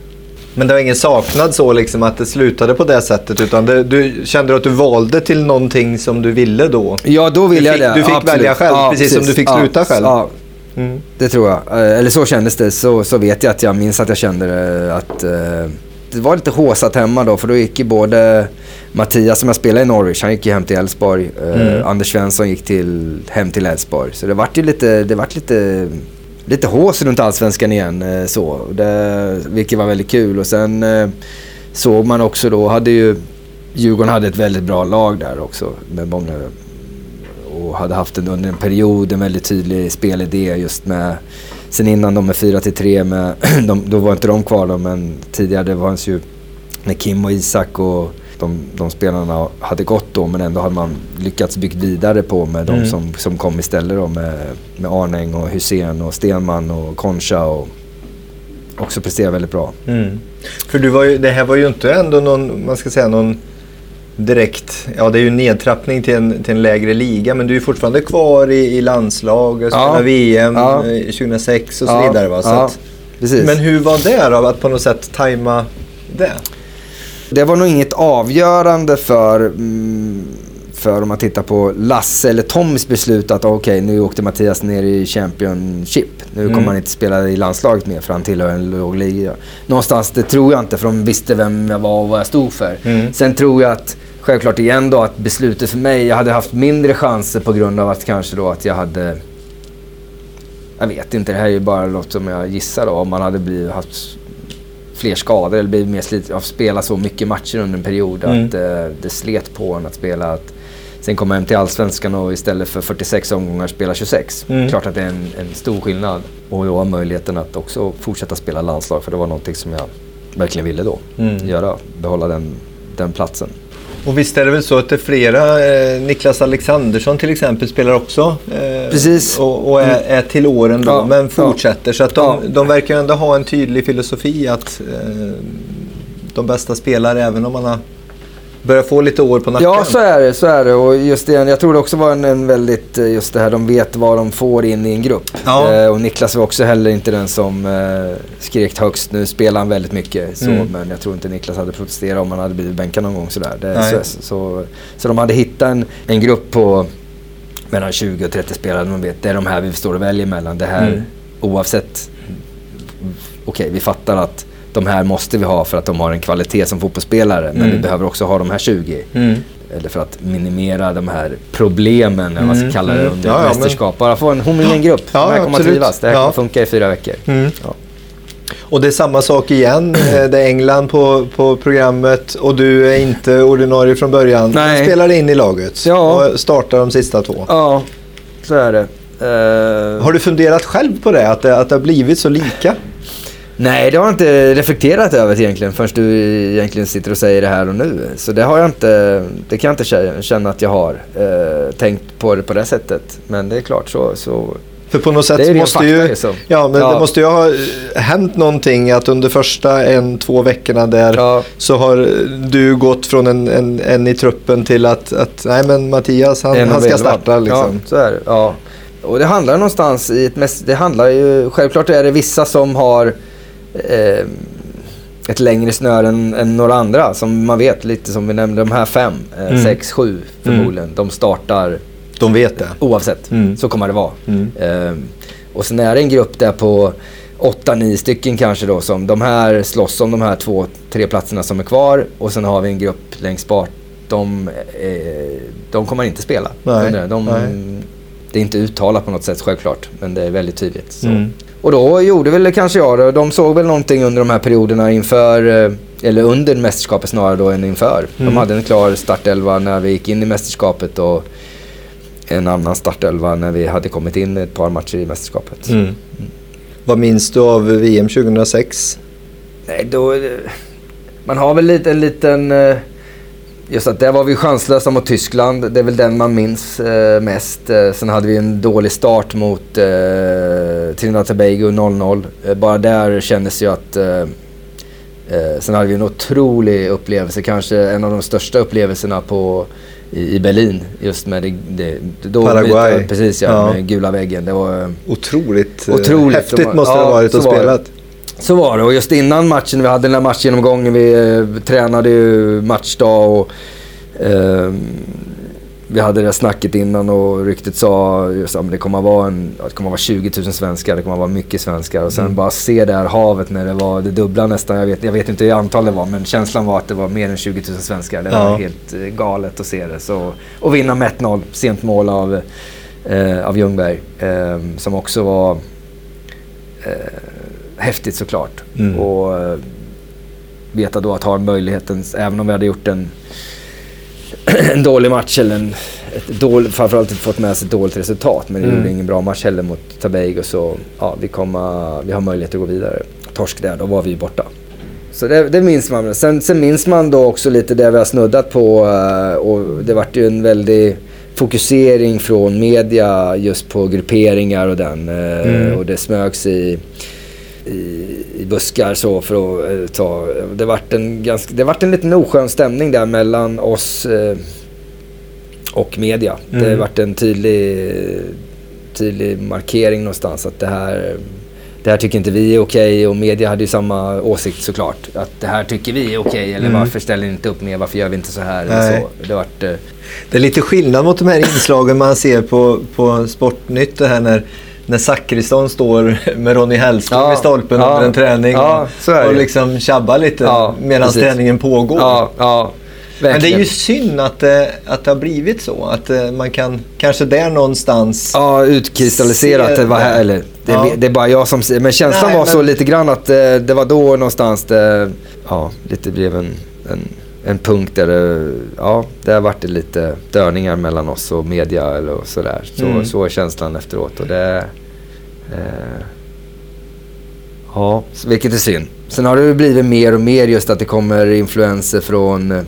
Men det var ingen saknad så liksom att det slutade på det sättet utan det, du kände att du valde till någonting som du ville då? Ja, då ville jag det. du fick Absolut. välja själv, precis som du fick sluta ja, själv. Ja, Mm. det tror jag. Eh, Eller så kändes det. Så, så vet jag att jag minns att jag kände att eh, det var lite håsat hemma då. För då gick ju både Mattias som jag spelade i Norwich, han gick ju hem till Elfsborg. Eh, Mm. Anders Svensson gick till, hem till Elfsborg. Så det vart ju lite, det vart lite, lite hås runt allsvenskan igen. Eh, så. Det, vilket var väldigt kul. Och sen eh, såg man också då, hade ju Djurgården hade ett väldigt bra lag där också. Med många och hade haft en, under en period en väldigt tydlig spelidé just med Sen innan de med 4 till 3 med, de, då var inte de kvar då men tidigare det fanns ju med Kim och Isak och de, de spelarna hade gått då men ändå hade man lyckats bygga vidare på med Mm. de som, som kom istället då med, med Arnäng och Hussein och Stenman och Concha och också presterat väldigt bra. Mm. För du var ju, det här var ju inte ändå någon, man ska säga någon direkt, ja det är ju en nedtrappning till en, till en lägre liga men du är fortfarande kvar i, i landslag spelar Ja. VM Ja. eh, 2006 och så Ja, vidare va? Så att, precis. men hur var det då att på något sätt tajma det? Det var nog inget avgörande för, mm, för om man tittar på Lasse eller Tommys beslut att okej, nu åkte Mattias ner i Championship. Nu Mm. kommer han inte spela i landslaget mer för han tillhör en låg liga. Någonstans, det tror jag inte för de visste vem jag var och vad jag stod för. Mm. Sen tror jag att, självklart igen då, att beslutet för mig, jag hade haft mindre chanser på grund av att kanske då att jag hade jag vet inte, det här är ju bara något som jag gissar då. Om man hade blivit, haft fler skador eller blivit mer slit av att spela så mycket matcher under en period. Mm. Att eh, det slet på en att spela. Att, sen komma hem till Allsvenskan och istället för 46 omgångar spela 26. Mm. Klart att det är en, en stor skillnad. Och då har möjligheten att också fortsätta spela landslag. För det var någonting som jag verkligen ville då. Mm. Göra. Behålla den, den platsen. Och visst är det väl så att det är flera, eh, Niklas Alexandersson till exempel spelar också eh, Precis. och, och är, är till åren då Ja, men fortsätter. Så att de, de verkar ändå ha en tydlig filosofi att eh, de bästa spelar även om man har börjat få lite år på nacken. Ja, så är det. Så är det. Och just det, jag tror det också var en, en väldigt, eh, just det här, de vet vad de får in i en grupp. Ja. Eh, och Niklas var också heller inte den som eh, skrek högst. Nu spelar han väldigt mycket, så, Mm. men jag tror inte Niklas hade protesterat om han hade blivit bänkad någon gång. Sådär. Det, Nej. så, så, så de hade hittat en, en grupp på mellan 20 och 30 spelare. De vet, det är de här vi står och väljer mellan. Det här, Mm. oavsett, okej vi fattar att de här måste vi ha för att de har en kvalitet som fotbollsspelare. Men Mm. vi behöver också ha de här 20. Mm. Eller för att minimera de här problemen, eller vad man ska Mm, kalla det, mm. under Ja, ja, mästerskap. Bara få en homogen grupp. Ja, de här kommer att trivas. Det här Ja. kommer funka i fyra veckor. Mm. Ja. Och det är samma sak igen. Eh, Det är England på, på programmet och du är inte ordinarie från början. Nej. Du spelar in i laget Ja. och startar de sista två. ja, så är det. Eh, Har du funderat själv på det? Att det, att det har blivit så lika? Nej, det har jag inte reflekterat över egentligen förrän du egentligen sitter och säger det här och nu. Så det har jag inte, det kan jag inte kä- känna att jag har eh, tänkt på det på det sättet. Men det är klart så, så För på något sätt måste fakta ju... så. Ja, men Ja. det måste ju ha eh, hänt någonting att under första en, två veckorna där Ja. så har du gått från en, en, en i truppen till att, att nej men Mattias han, han ska starta liksom. Ja, så är det. Ja. Och det handlar någonstans i ett mest, Det handlar ju... Självklart är det vissa som har eh, ett längre snöre än, än några andra. Som man vet, lite som vi nämnde, de här fem, eh, Mm. sex, sju förmodligen. De startar De vet det. oavsett. Mm. Så kommer det vara. Mm. Eh, och sen är det en grupp där på åtta, nio stycken kanske då som de här slåss om de här två, tre platserna som är kvar. Och sen har vi en grupp längst bak. De, eh, de kommer inte spela. Nej, De, nej. det är inte uttalat på något sätt självklart, men det är väldigt tydligt. Mm. Och då gjorde väl kanske jag det. De såg väl någonting under de här perioderna inför, eh, eller under mästerskapet snarare då än inför. Mm. De hade en klar startelva när vi gick in i mästerskapet och en annan startelva när vi hade kommit in ett par matcher i mästerskapet. Mm. Vad minns du av VM 2006? Nej, då... Man har väl lite, en liten... eh, Just att där var vi chanslösa mot Tyskland. Det är väl den man minns eh, mest. Eh, sen hade vi en dålig start mot eh, Trinidad Tobago 0-0. Eh, bara där kändes ju att... Eh, eh, sen hade vi en otrolig upplevelse. Kanske en av de största upplevelserna på, i, i Berlin. Just med det... det då, Paraguay. Precis ja, Ja. med gula väggen. Det var... eh, Otroligt, eh, Otroligt. häftigt De- måste det ha ja, varit att var spela. Så var det och just innan matchen, vi hade den där matchgenomgången, vi eh, tränade ju matchdag och ehm, vi hade det snacket innan och ryktet sa just, att det kommer att vara, en, det kommer att vara 20 000 svenskar, det kommer att vara mycket svenskar och sen Mm. bara se det här havet när det var det dubbla nästan. Jag vet, jag vet inte hur antal det var men känslan var att det var mer än 20 000 svenskar. Det Ja. var helt eh, galet att se det. Så, och vinna med 1-0, sent mål av, eh, av Ljungberg ehm, som också var eh, häftigt såklart. Mm. Och eh, veta då att ha möjligheten, även om vi hade gjort en, en dålig match eller en, ett dålig, framförallt inte fått med sig ett dåligt resultat. Men vi Mm. gjorde ingen bra match heller mot Tobago så ja, vi, kommer, vi har möjlighet att gå vidare. Torsk där, då var vi borta. Så det, det minns man. Sen, sen minns man då också lite det vi har snuddat på eh, och det vart ju en väldig fokusering från media just på grupperingar och den. eh, Mm. Och det smögs i, i, i buskar så för att eh, ta... Det vart en, ganska, det vart en liten oskön stämning där mellan oss eh, och media. Det Mm. vart en tydlig, tydlig markering någonstans att det här, det här tycker inte vi är okej och media hade ju samma åsikt såklart. Att det här tycker vi är okej eller Mm. varför ställer ni inte upp mer, varför gör vi inte så här eller så. Det vart... eh, Det är lite skillnad mot de här inslagen man ser på, på Sportnytt. Det här när, när Zachrisson står med Ronny Hellström Ja, i stolpen ja, under en träning ja, så och liksom tjabbar lite Ja, medan precis. träningen pågår. Ja, ja. Men det är ju synd att det, att det har blivit så. Att eh, man kan, kanske där någonstans... Ja, utkristalliserat. Se Det, var här, eller, det, det är bara jag som säger. Men känslan Nej, var så men- lite grann att eh, det var då någonstans det ja, lite blev en, en, en punkt där det, ja, där vart det lite störningar mellan oss och media eller sådär. Så, Mm. så är känslan efteråt. Och det, eh, ja, vilket är synd. Sen har det blivit mer och mer just att det kommer influenser från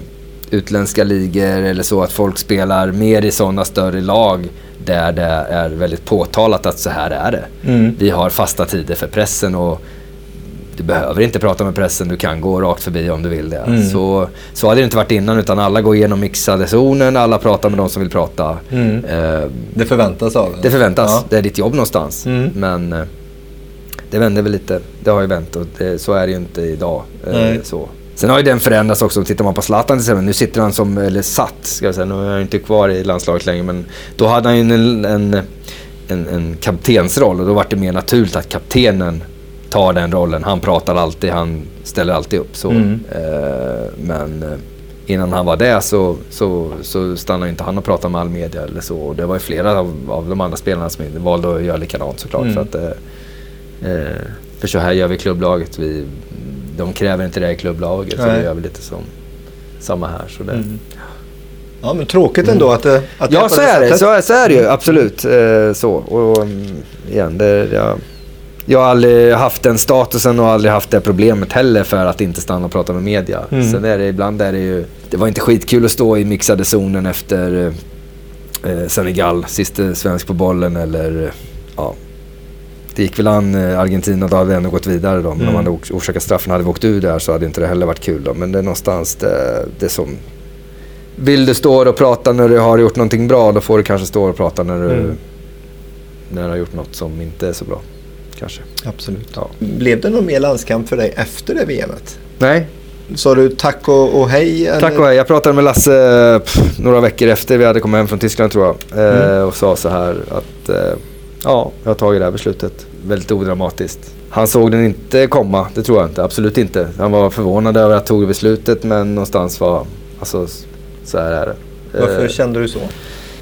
utländska ligor eller så att folk spelar mer i sådana större lag där det är väldigt påtalat att så här är det. Mm. Vi har fasta tider för pressen och du behöver inte prata med pressen, du kan gå rakt förbi om du vill det. Mm. Så, så hade det inte varit innan utan alla går igenom mixade zonen, alla pratar med de som vill prata. Mm. Eh, Det förväntas av en. det förväntas, Ja. det är ditt jobb någonstans. Mm. Men eh, det vände väl lite, det har ju vänt och det, så är det ju inte idag. eh, så. Sen har ju den förändrats också. Tittar man på Zlatan till exempel. Nu sitter han som, eller satt ska jag säga, nu är han inte kvar i landslaget längre. Men då hade han ju en, en, en, en kaptensroll och då var det mer naturligt att kaptenen tar den rollen. Han pratar alltid, han ställer alltid upp. Så. Mm. Eh, men eh, innan han var det så, så, så stannade inte han och pratade med all media eller så. Och det var ju flera av, av de andra spelarna som valde att göra likadant såklart. Mm. För, att, eh, eh, för så här gör vi i klubblaget. Vi, de kräver inte det i klubblaget. Så Nej. det gör vi lite som samma här. Så det, Mm. Ja, men tråkigt ändå att det, att Ja, så är det. Så, är- så är det ju. Absolut. Eh, så. Och mm, igen, det, jag, jag har aldrig haft den statusen och aldrig haft det problemet heller för att inte stanna och prata med media. Mm. Sen är det ibland är det ju... Det var inte skitkul att stå i mixade zonen efter eh, Senegal, siste svensk på bollen eller... eh, Ja, det gick väl an eh, Argentina, då hade vi ändå gått vidare då. Men Mm. om man hade ors- orsakat straffen hade vi åkt ur där så hade inte det heller varit kul då. Men det är någonstans det, det som... Vill du stå och prata när du har gjort någonting bra, då får du kanske stå och prata när du, Mm. när du har gjort något som inte är så bra. Kanske. Absolut. Ja. Blev det någon mer landskamp för dig efter det VMet? Nej, Sa du tack och, och hej? Eller? tack och hej. Jag pratade med Lasse pff, några veckor efter vi hade kommit hem från Tyskland tror jag. Eh, Mm. och sa så här att eh, ja, jag har tagit det här beslutet. Väldigt odramatiskt. Han såg den inte komma, det tror jag inte. Absolut inte. Han var förvånad över att jag tog beslutet men någonstans var, alltså så här är det. Varför Eh, kände du så?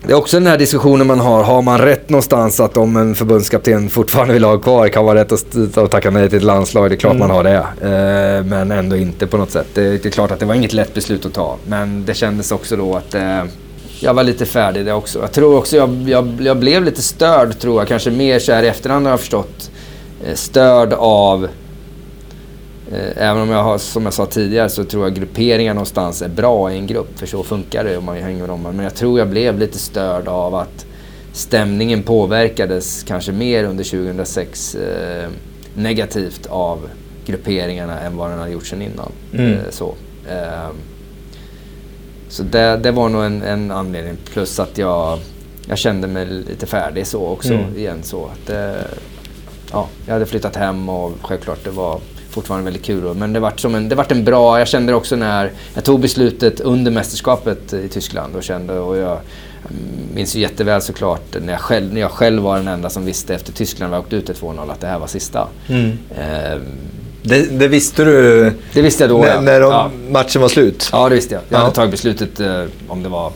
Det är också den här diskussionen man har. Har man rätt någonstans att om en förbundskapten fortfarande vill ha kvar kan man rätt att, tacka nej till ett landslag? Det är klart mm. man har det. Eh, men ändå inte på något sätt. Det, det, är klart att det var inget lätt beslut att ta. Men det kändes också då att eh, jag var lite färdig där också. Jag tror också jag, jag, jag blev lite störd tror jag. Kanske mer så här i efterhand har jag förstått. Eh, störd av även om jag har, som jag sa tidigare, så tror jag grupperingar någonstans är bra i en grupp. För så funkar det om man hänger med dem. Men jag tror jag blev lite störd av att stämningen påverkades kanske mer under 2006 eh, negativt av grupperingarna än vad den hade gjort sen innan. Mm. Eh, så eh, så det, det, var nog en, en, anledning. Plus att jag, jag kände mig lite färdig så också mm. igen. Så att, eh, ja, jag hade flyttat hem och självklart det var fortfarande väldigt kul. Men det vart, som en, det vart en bra, jag kände också när jag tog beslutet under mästerskapet i Tyskland och kände, och jag minns ju jätteväl såklart när jag själv, när jag själv var den enda som visste efter Tyskland var åkt ut till 2-0 att det här var sista. Mm. Eh, det, det, visste du det visste jag då, när, ja. när de, ja. matchen var slut? Ja, det visste jag. Jag ja. hade tagit beslutet eh, om det var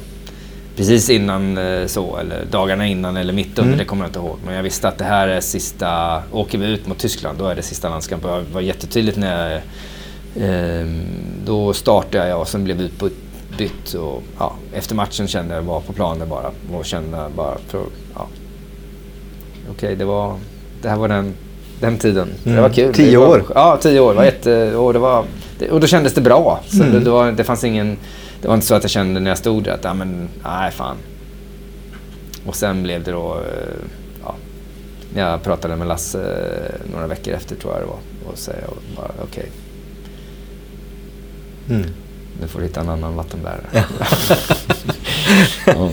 precis innan eh, så, eller dagarna innan eller mitt under, mm. det kommer jag inte ihåg. Men jag visste att det här är sista, åker vi ut mot Tyskland, då är det sista landskampen. Det var jättetydligt när jag, eh, då startade jag och sen blev utbytt. Och, ja, efter matchen kände jag, var på planen bara och kände bara, för, ja, okej okay, det var, det här var den, den tiden. Mm. Det var kul. Tio var, år? Ja, tio år. Det var jätte, och, det var, och då kändes det bra. Så mm. det, det, var, det fanns ingen det var inte så att jag kände när jag stod där att, ja men, nej fan. Och sen blev det då, eh, ja, jag pratade med Lasse eh, några veckor efter tror jag det var och säga bara okej. Okay. Mm. Nu får du hitta en annan vattenbärare. Ja. ja.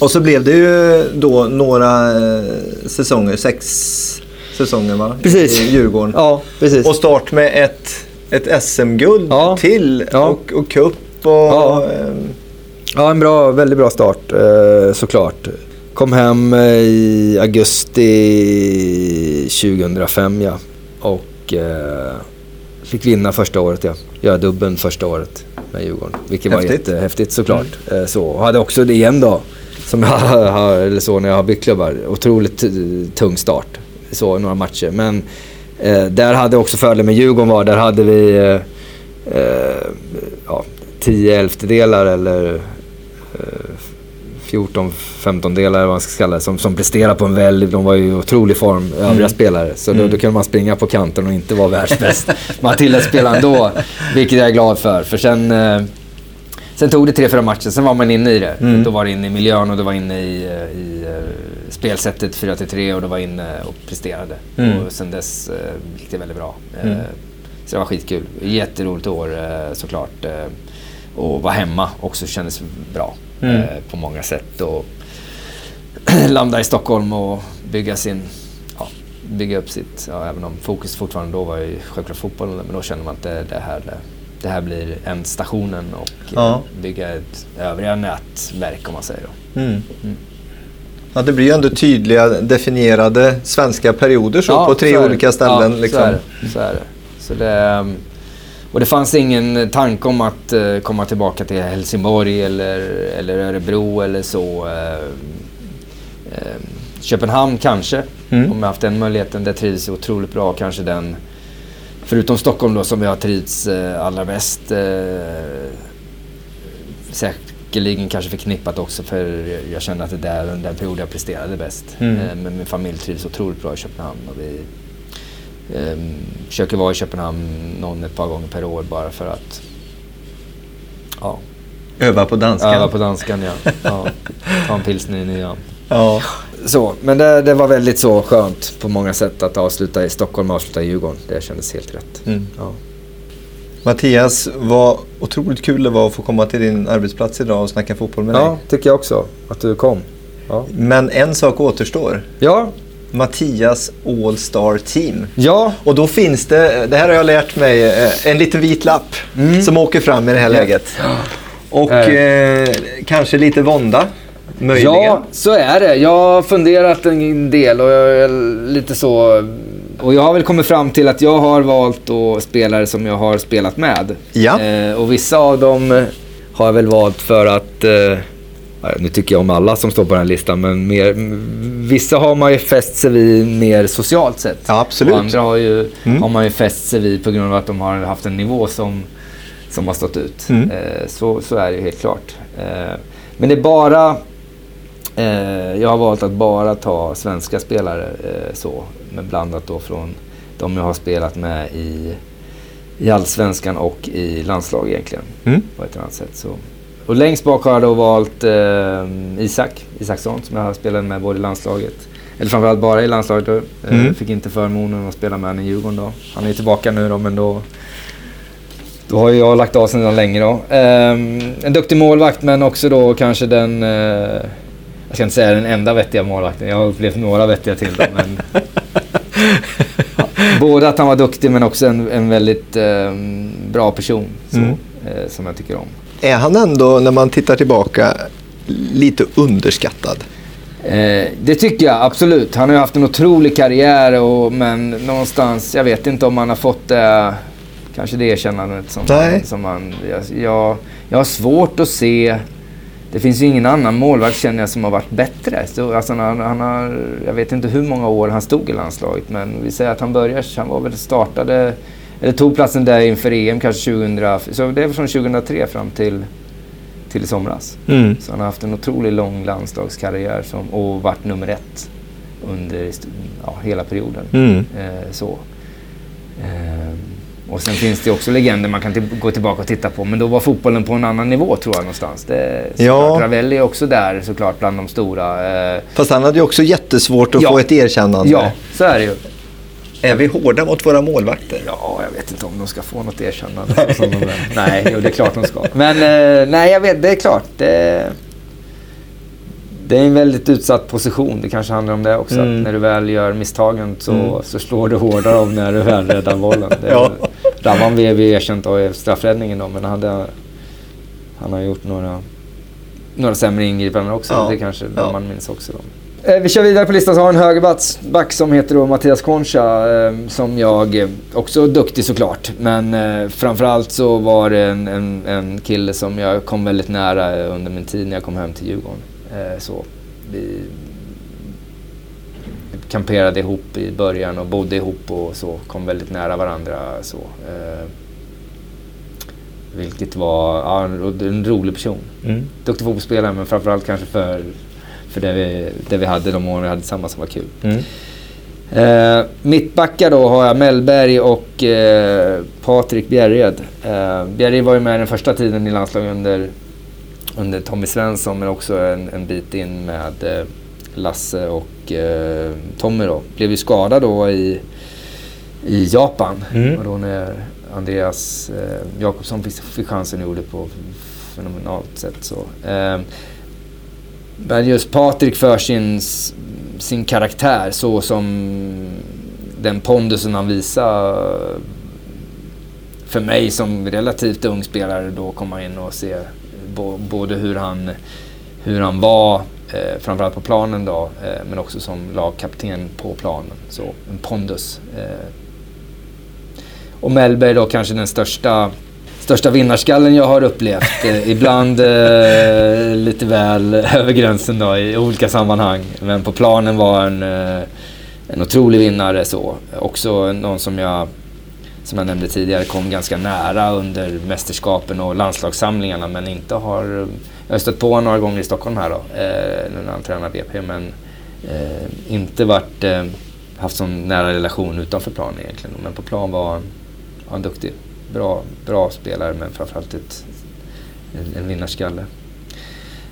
Och så blev det ju då några eh, säsonger, sex säsonger va? Precis. I Djurgården. Ja, precis. Och start med ett ett SM-guld ja. till ja. Och, och cup. Och, ja. Ehm, ja, en bra, väldigt bra start eh, såklart. Kom hem eh, i augusti 2005 ja. Och eh, fick vinna första året ja. Göra dubben första året med Djurgården. Vilket Häftigt. var jättehäftigt såklart. Mm. Så, hade också det igen då. Som jag har, eller så när jag har byggt klubbar. Otroligt tung start. Så några matcher. Men Eh, där hade också fördelen med Djurgården var, där hade vi eh, eh ja, 10 elftedelar eller eh, 14 15-delar vad man ska kalla det, som, som presterade på en väldigt, de var ju i otrolig form, övriga mm. spelare. Så då, då, mm. kunde man springa på kanten och inte vara världsbäst. man tillät spela ändå, vilket jag är glad för. För sen, eh, sen tog det tre, fyra matcher, sen var man inne i det. Mm. Då var det inne i miljön och det var inne i, eh, i spelsättet 4-3 och då var inne och presterade. Mm. Och sen dess eh, gick det väldigt bra. Eh, mm. Så det var skitkul. Jätteroligt år eh, såklart. Eh, och vara hemma också kändes bra mm. Eh, på många sätt. Och landa i Stockholm och bygga sin bygga upp sitt, ja, även om fokus fortfarande då var ju självklart fotbollen, men då känner man att det, det här det här blir ändstationen och ja. bygga ett övriga nätverk om man säger. Då. Mm. Mm. Ja, det blir ju ändå tydliga definierade svenska perioder så ja, på tre olika ställen. Ja, liksom. så är det. Så är det. Så det ehm, och det fanns ingen tanke om att uh, komma tillbaka till Helsingborg eller, eller Örebro eller så. Uh, uh, Köpenhamn kanske, mm. om jag haft den möjligheten. Det trivs otroligt bra. Kanske den, förutom Stockholm då, som jag trivs uh, allra bäst. Säkert säkerligen kanske förknippat också för jag kände att det där under den period jag presterade bäst. Mm. Eh, men min familj trivs otroligt bra i Köpenhamn och vi eh, försöker vara i Köpenhamn någon ett par gånger per år bara för att ja. Öva på danskan? Öva på danskan ja. ja. Ta en pilsner i nian. Ja. Så, men det, det, var väldigt så skönt på många sätt att avsluta i Stockholm och avsluta i Djurgården. Det kändes helt rätt. Mm. Ja. Mattias, vad otroligt kul det var att få komma till din arbetsplats idag och snacka fotboll med dig. Ja, tycker jag också. Att du kom. Ja. Men en sak återstår. Ja. Mattias All Star Team. Ja. Och då finns det, det här har jag lärt mig, eh, en liten vit lapp mm. som åker fram i det här läget. Och eh, kanske lite vånda. Möjligen. Ja, så är det. Jag har funderat en del och jag är lite så och jag har väl kommit fram till att jag har valt spelare som jag har spelat med. Ja. Eh, och vissa av dem har jag väl valt för att eh, nu tycker jag om alla som står på den här listan, men mer, vissa har man ju fäst sig vid mer socialt sett. Ja, absolut. Och andra har, ju, mm. har man ju fäst sig vid på grund av att de har haft en nivå som, som har stått ut. Mm. Eh, så, så är det ju helt klart. Eh, men det är bara... Eh, jag har valt att bara ta svenska spelare eh, så, men blandat då från de jag har spelat med i, i allsvenskan och i landslag egentligen. Mm. På ett annat sätt. Så och längst bak har jag då valt eh, Isak Isaksson som jag har spelat med både i landslaget, eller framförallt bara i landslaget då. Eh, mm. Fick inte förmånen att spela med honom i Djurgården då. Han är tillbaka nu då men då då har jag lagt av sedan länge då. Eh, en duktig målvakt men också då kanske den, eh, jag ska inte säga den enda vettiga målvakten. Jag har upplevt några vettiga till då, men Både att han var duktig men också en, en väldigt eh, bra person så, mm. eh, som jag tycker om är han ändå, när man tittar tillbaka, lite underskattad? Eh, det tycker jag absolut. Han har ju haft en otrolig karriär och, men någonstans, jag vet inte om han har fått det, kanske det erkännandet som, Nej. Han, som han... Jag, jag, jag har svårt att se det finns ju ingen annan målvakt känner jag som har varit bättre. Så, alltså, han, han, har, jag vet inte hur många år han stod i landslaget men vi säger att han började, han var väl startade eller tog platsen där inför EM kanske 2000, så det är från 2003 fram till, till i somras. Mm. Så han har haft en otroligt lång landslagskarriär som, och varit nummer ett under ja, hela perioden. Mm. Eh, så. Eh, och sen finns det också legender man kan gå tillbaka och titta på. Men då var fotbollen på en annan nivå tror jag någonstans. Det, ja. Ravelli är också där såklart bland de stora. Eh. Fast han hade ju också jättesvårt att ja. få ett erkännande. Ja, så är det ju. Är vi hårda mot våra målvakter? Ja, jag vet inte om de ska få något erkännande. Nej, de nej jo, det är klart de ska. Men eh, nej, jag vet, det är klart. Det, det är en väldigt utsatt position. Det kanske handlar om det också. Mm. när du väl gör misstagen så, mm. så slår du hårdare av när du väl räddar bollen. Det, ja. Raman blev ju erkänt av straffräddningen då, men hade, han har gjort några, några sämre ingripanden också. Ja. Det kanske ja. man minns också. Då. Eh, vi kör vidare på listan så har en högerback som heter då Mattias Concha eh, som jag eh, också är duktig såklart. Men framförallt så var det en, en, en, kille som jag kom väldigt nära under min tid när jag kom hem till Djurgården. Så vi kamperade ihop i början och bodde ihop och så. Kom väldigt nära varandra så. Vilket var ja, en rolig person. Mm. Duktig fotbollsspelare men framförallt kanske för för det vi, det vi hade de åren vi hade tillsammans som var kul. Mm. Eh, mittbackar då har jag Mellberg och eh, Patrik Bjärred. Eh, Bjärred var ju med den första tiden i landslaget under, under Tommy Svensson men också en, en bit in med eh, Lasse och eh, Tommy då. Blev ju skadad då i, i Japan. Mm. Och då när Andreas eh, Jakobsson fick, fick chansen och gjorde på fenomenalt sätt. Så. Eh, men just Patrik för sin, sin karaktär så som den pondusen han visar för mig som relativt ung spelare då komma in och se både hur han, hur han var, eh, framförallt på planen då, eh, men också som lagkapten på planen. Så en pondus. Eh. Och Mellberg då kanske den största största vinnarskallen jag har upplevt. Eh, ibland eh, lite väl över gränsen då, i olika sammanhang. Men på planen var en, eh, en otrolig vinnare. så. Också någon som jag, som jag nämnde tidigare, kom ganska nära under mästerskapen och landslagssamlingarna men inte har... Jag har stött på honom några gånger i Stockholm här då, eh, när han tränar BP men eh, inte varit, eh, haft sån nära relation utanför planen egentligen. Men på plan var han, var han duktig bra, bra spelare men framförallt ett, en, en vinnarskalle.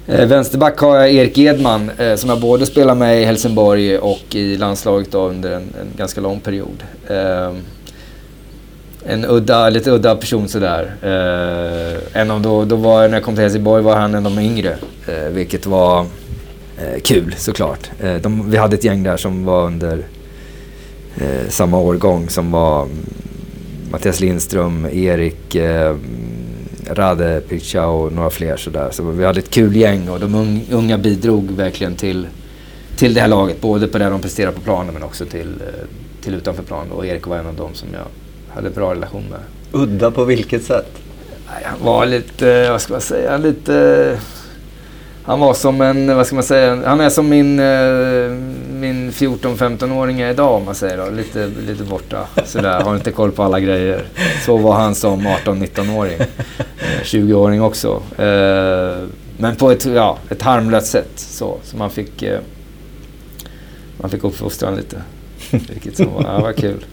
Eh, vänsterback har jag Erik Edman eh, som jag både spelar med i Helsingborg och i landslaget då, under en, en, ganska lång period. Eh, en udda, lite udda person sådär. Eh, en av då, då var, när jag kom till Helsingborg var han en av de yngre, eh, vilket var eh, kul såklart. Eh, de, vi hade ett gäng där som var under eh, samma årgång som var mm, Mattias Lindström, Erik, eh, Rade Picha och några fler sådär. Så vi hade ett kul gäng och de unga bidrog verkligen till, till det här laget. Både på det de presterade på planen men också till, eh, till utanför planen. Och Erik var en av dem som jag hade bra relation med. Udda på vilket sätt? Han var lite, vad ska man säga, lite... han var som en, vad ska man säga, han är som min, eh, min 14-15-åring är idag om man säger då. Lite, lite borta. Sådär, har inte koll på alla grejer. Så var han som 18-19-åring. 20-åring också. Men på ett, ja, ett harmlöst sätt. Så, så man fick, man fick uppfostra honom lite. Vilket som var, ja, var kul.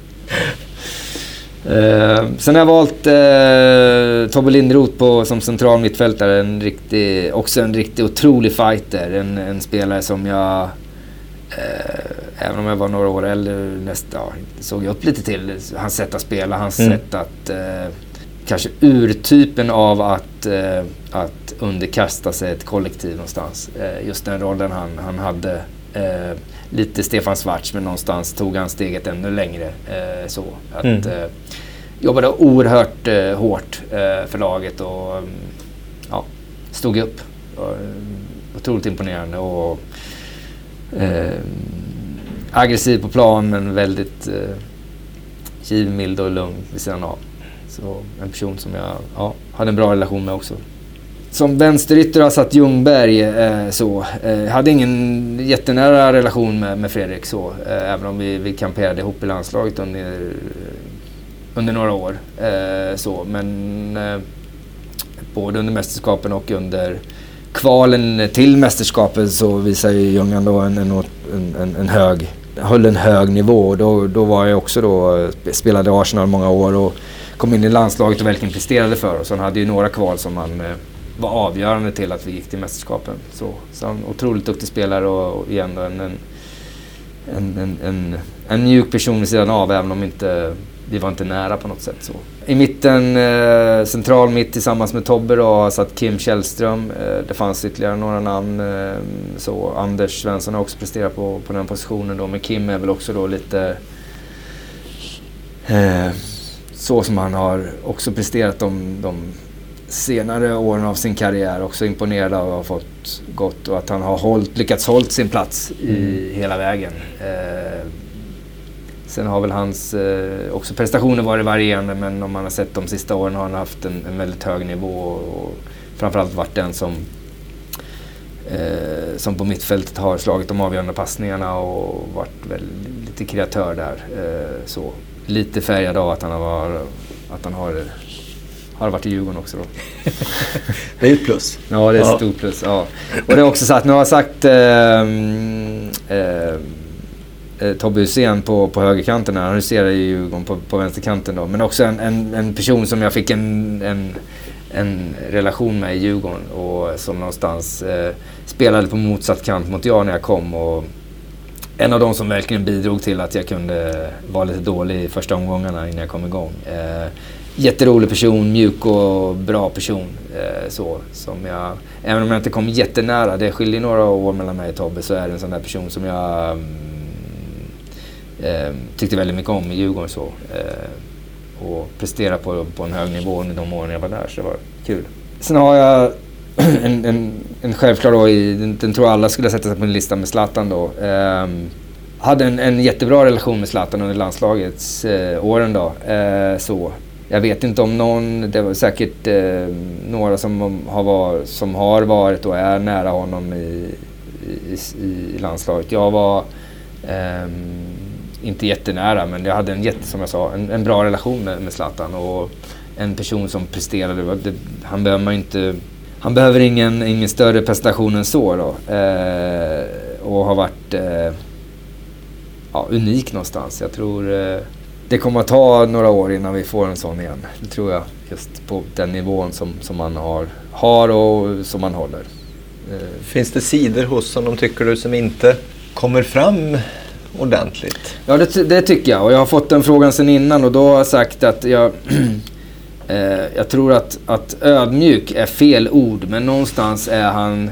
Eh, sen har jag valt eh, Tobbe Lindroth på, som central mittfältare. En riktig, också en riktigt otrolig fighter. En, en spelare som jag, eh, även om jag var några år äldre, nästa, ja, såg jag upp lite till. Hans sätt att spela, hans mm. sätt att... Eh, kanske urtypen av att, eh, att underkasta sig ett kollektiv någonstans. Eh, just den rollen han, han hade lite Stefan Schwarz men någonstans tog han steget ännu längre. Eh, så att, mm. eh, jobbade oerhört eh, hårt eh, för laget och mm, ja, stod upp. Och, eh, otroligt imponerande och eh, aggressiv på plan men väldigt givmild och lugn vid sidan av. Så en person som jag ja, hade en bra relation med också som vänsterytter har satt Ljungberg eh, så. Eh, hade ingen jättenära relation med, med Fredrik så. Eh, även om vi, vi kamperade ihop i landslaget under, under några år. Eh, så. Men eh, både under mästerskapen och under kvalen till mästerskapen så visade ju Ljungan då en, en, en, en, hög, höll en hög nivå. Då, då var jag också då, eh, spelade Arsenal många år och kom in i landslaget och verkligen presterade för oss. Han hade ju några kval som han... eh, var avgörande till att vi gick till mästerskapen. Så, så en otroligt duktig spelare och, och igen då en, en, en, en, en mjuk person vid sidan av även om inte, vi var inte nära på något sätt. Så. I mitten, eh, central mitt tillsammans med Tobbe då, satt Kim Källström. Eh, det fanns ytterligare några namn. Eh, så Anders Svensson har också presterat på, på den positionen då, men Kim är väl också då lite eh, så som han har också presterat de, de senare åren av sin karriär också imponerad av att ha fått gått och att han har hållit, lyckats hålla sin plats i mm. hela vägen. Eh, sen har väl hans eh, också prestationer varit varierande men om man har sett de sista åren har han haft en, en väldigt hög nivå och, och framförallt varit den som eh, som på mittfältet har slagit de avgörande passningarna och varit väl lite kreatör där. Eh, så. Lite färgad av att han har, att han har har varit i Djurgården också då. det är ett plus. Ja, det är ett ja. stort plus. Ja. Och det är också så att nu har jag sagt ehm, eh, eh, Tobbe Hysén på, på högerkanten. Han huserar i Djurgården på, på vänsterkanten då. Men också en, en, en person som jag fick en, en, en relation med i Djurgården och som någonstans eh, spelade på motsatt kant mot jag när jag kom. Och en av de som verkligen bidrog till att jag kunde vara lite dålig i första omgångarna innan jag kom igång. Eh, jätterolig person, mjuk och bra person. Eh, så, som jag, även om jag inte kom jättenära, det skiljer några år mellan mig och Tobbe, så är det en sån där person som jag mm, eh, tyckte väldigt mycket om i Djurgården. Så, eh, och presterade på, på en hög nivå under de åren jag var där, så det var kul. Sen har jag en, en, en självklar då, i, den, den tror alla skulle sätta sig på en lista med Zlatan då. Ehm, hade en, en jättebra relation med Zlatan under landslagets eh, åren då. Eh, så. Jag vet inte om någon, det var säkert eh, några som har, var, som har varit och är nära honom i, i, i landslaget. Jag var eh, inte jättenära men jag hade en jätte, som jag sa, en, en bra relation med, med Zlatan och en person som presterade. Det, han behöver inte han behöver ingen, ingen större prestation än så då. Eh, och har varit eh, ja, unik någonstans. Jag tror eh, det kommer att ta några år innan vi får en sån igen. Det tror jag. Just på den nivån som, som man har, har och som man håller. Eh, Finns det sidor hos honom, tycker du, som inte kommer fram ordentligt? Ja, det, det, tycker jag. Och jag har fått den frågan sedan innan och då har jag sagt att jag, eh, jag tror att, att ödmjuk är fel ord, men någonstans är han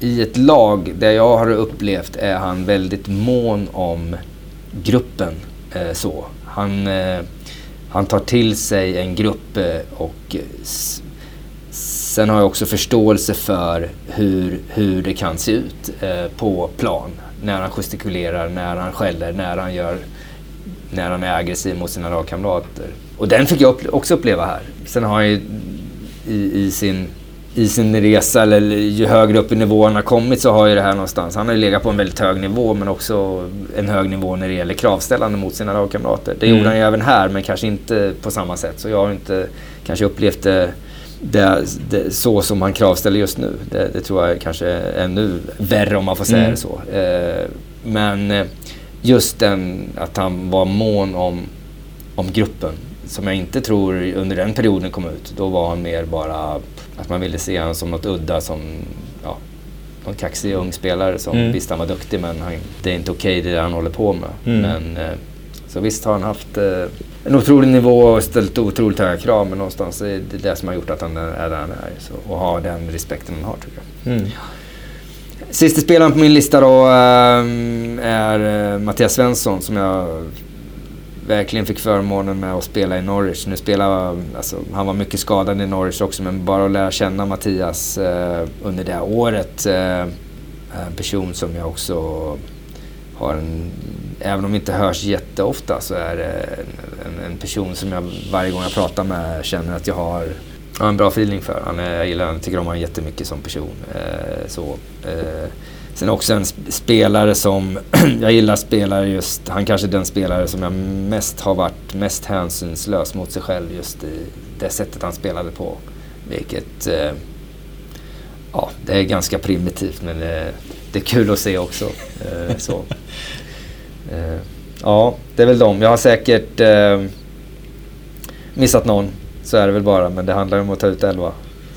i ett lag där jag har upplevt är han väldigt mån om gruppen Eh, så. Han, eh, han tar till sig en grupp eh, och sen har jag också förståelse för hur, hur det kan se ut eh, på plan. När han gestikulerar, när han skäller, när han, gör, när han är aggressiv mot sina lagkamrater. Och den fick jag också uppleva här. Sen har han ju i, i sin i sin resa, eller ju högre upp i nivån har kommit så har ju det här någonstans. Han har ju legat på en väldigt hög nivå men också en hög nivå när det gäller kravställande mot sina lagkamrater. Det mm. gjorde han ju även här men kanske inte på samma sätt. Så jag har inte kanske upplevt det, det, det så som han kravställer just nu. Det, det, tror jag kanske är ännu värre om man får säga mm. det så. Eh, men eh, just den att han var mån om, om gruppen som jag inte tror under den perioden kom ut. Då var han mer bara att man ville se honom som något udda som ja, någon kaxig ung spelare som mm. visst han var duktig men han, det är inte okej okay det han håller på med. Mm. Men, eh, så visst har han haft eh, en otrolig nivå och ställt otroligt höga krav men någonstans är det det som har gjort att han är där han är. Så, och har den respekten han har tycker jag. Mm. Sista spelaren på min lista då äh, är äh, Mattias Svensson som jag verkligen fick förmånen med att spela i Norwich. Nu spelar, alltså, han var mycket skadad i Norwich också men bara att lära känna Mattias eh, under det här året. Eh, en person som jag också har en, även om vi inte hörs jätteofta så är det en, en, en person som jag varje gång jag pratar med känner att jag har har en bra feeling för. Han är, jag gillar han, tycker om honom jättemycket som person. Eh, så, eh, sen också en spelare som, jag gillar spelare just, han kanske är den spelare som jag mest har varit mest hänsynslös mot sig själv just i det sättet han spelade på. Vilket, eh, ja det är ganska primitivt men det, det är kul att se också. Eh, så. Eh, ja, det är väl de. Jag har säkert eh, missat någon så är det väl bara, men det handlar om att ta ut elva.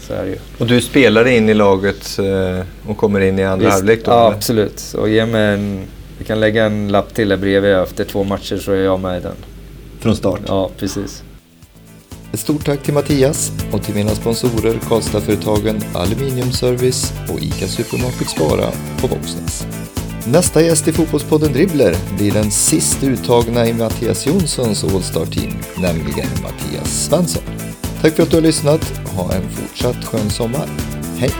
Så är det ju. Och du spelar in i laget eh, och kommer in i andra halvlek då? Ja, absolut. Så ge mig en... Vi kan lägga en lapp till där bredvid. Efter två matcher så är jag med i den. Från start? Ja, precis. Ett stort tack till Mattias och till mina sponsorer Karlstadföretagen Aluminiumservice och ICA Supermarket Spara på Våxnäs. Nästa gäst i Fotbollspodden Dribbler blir den sist uttagna i Mattias Jonssons All-Star-team, nämligen Mattias Svensson. Tack för att du har lyssnat. Ha en fortsatt skön sommar. Hej!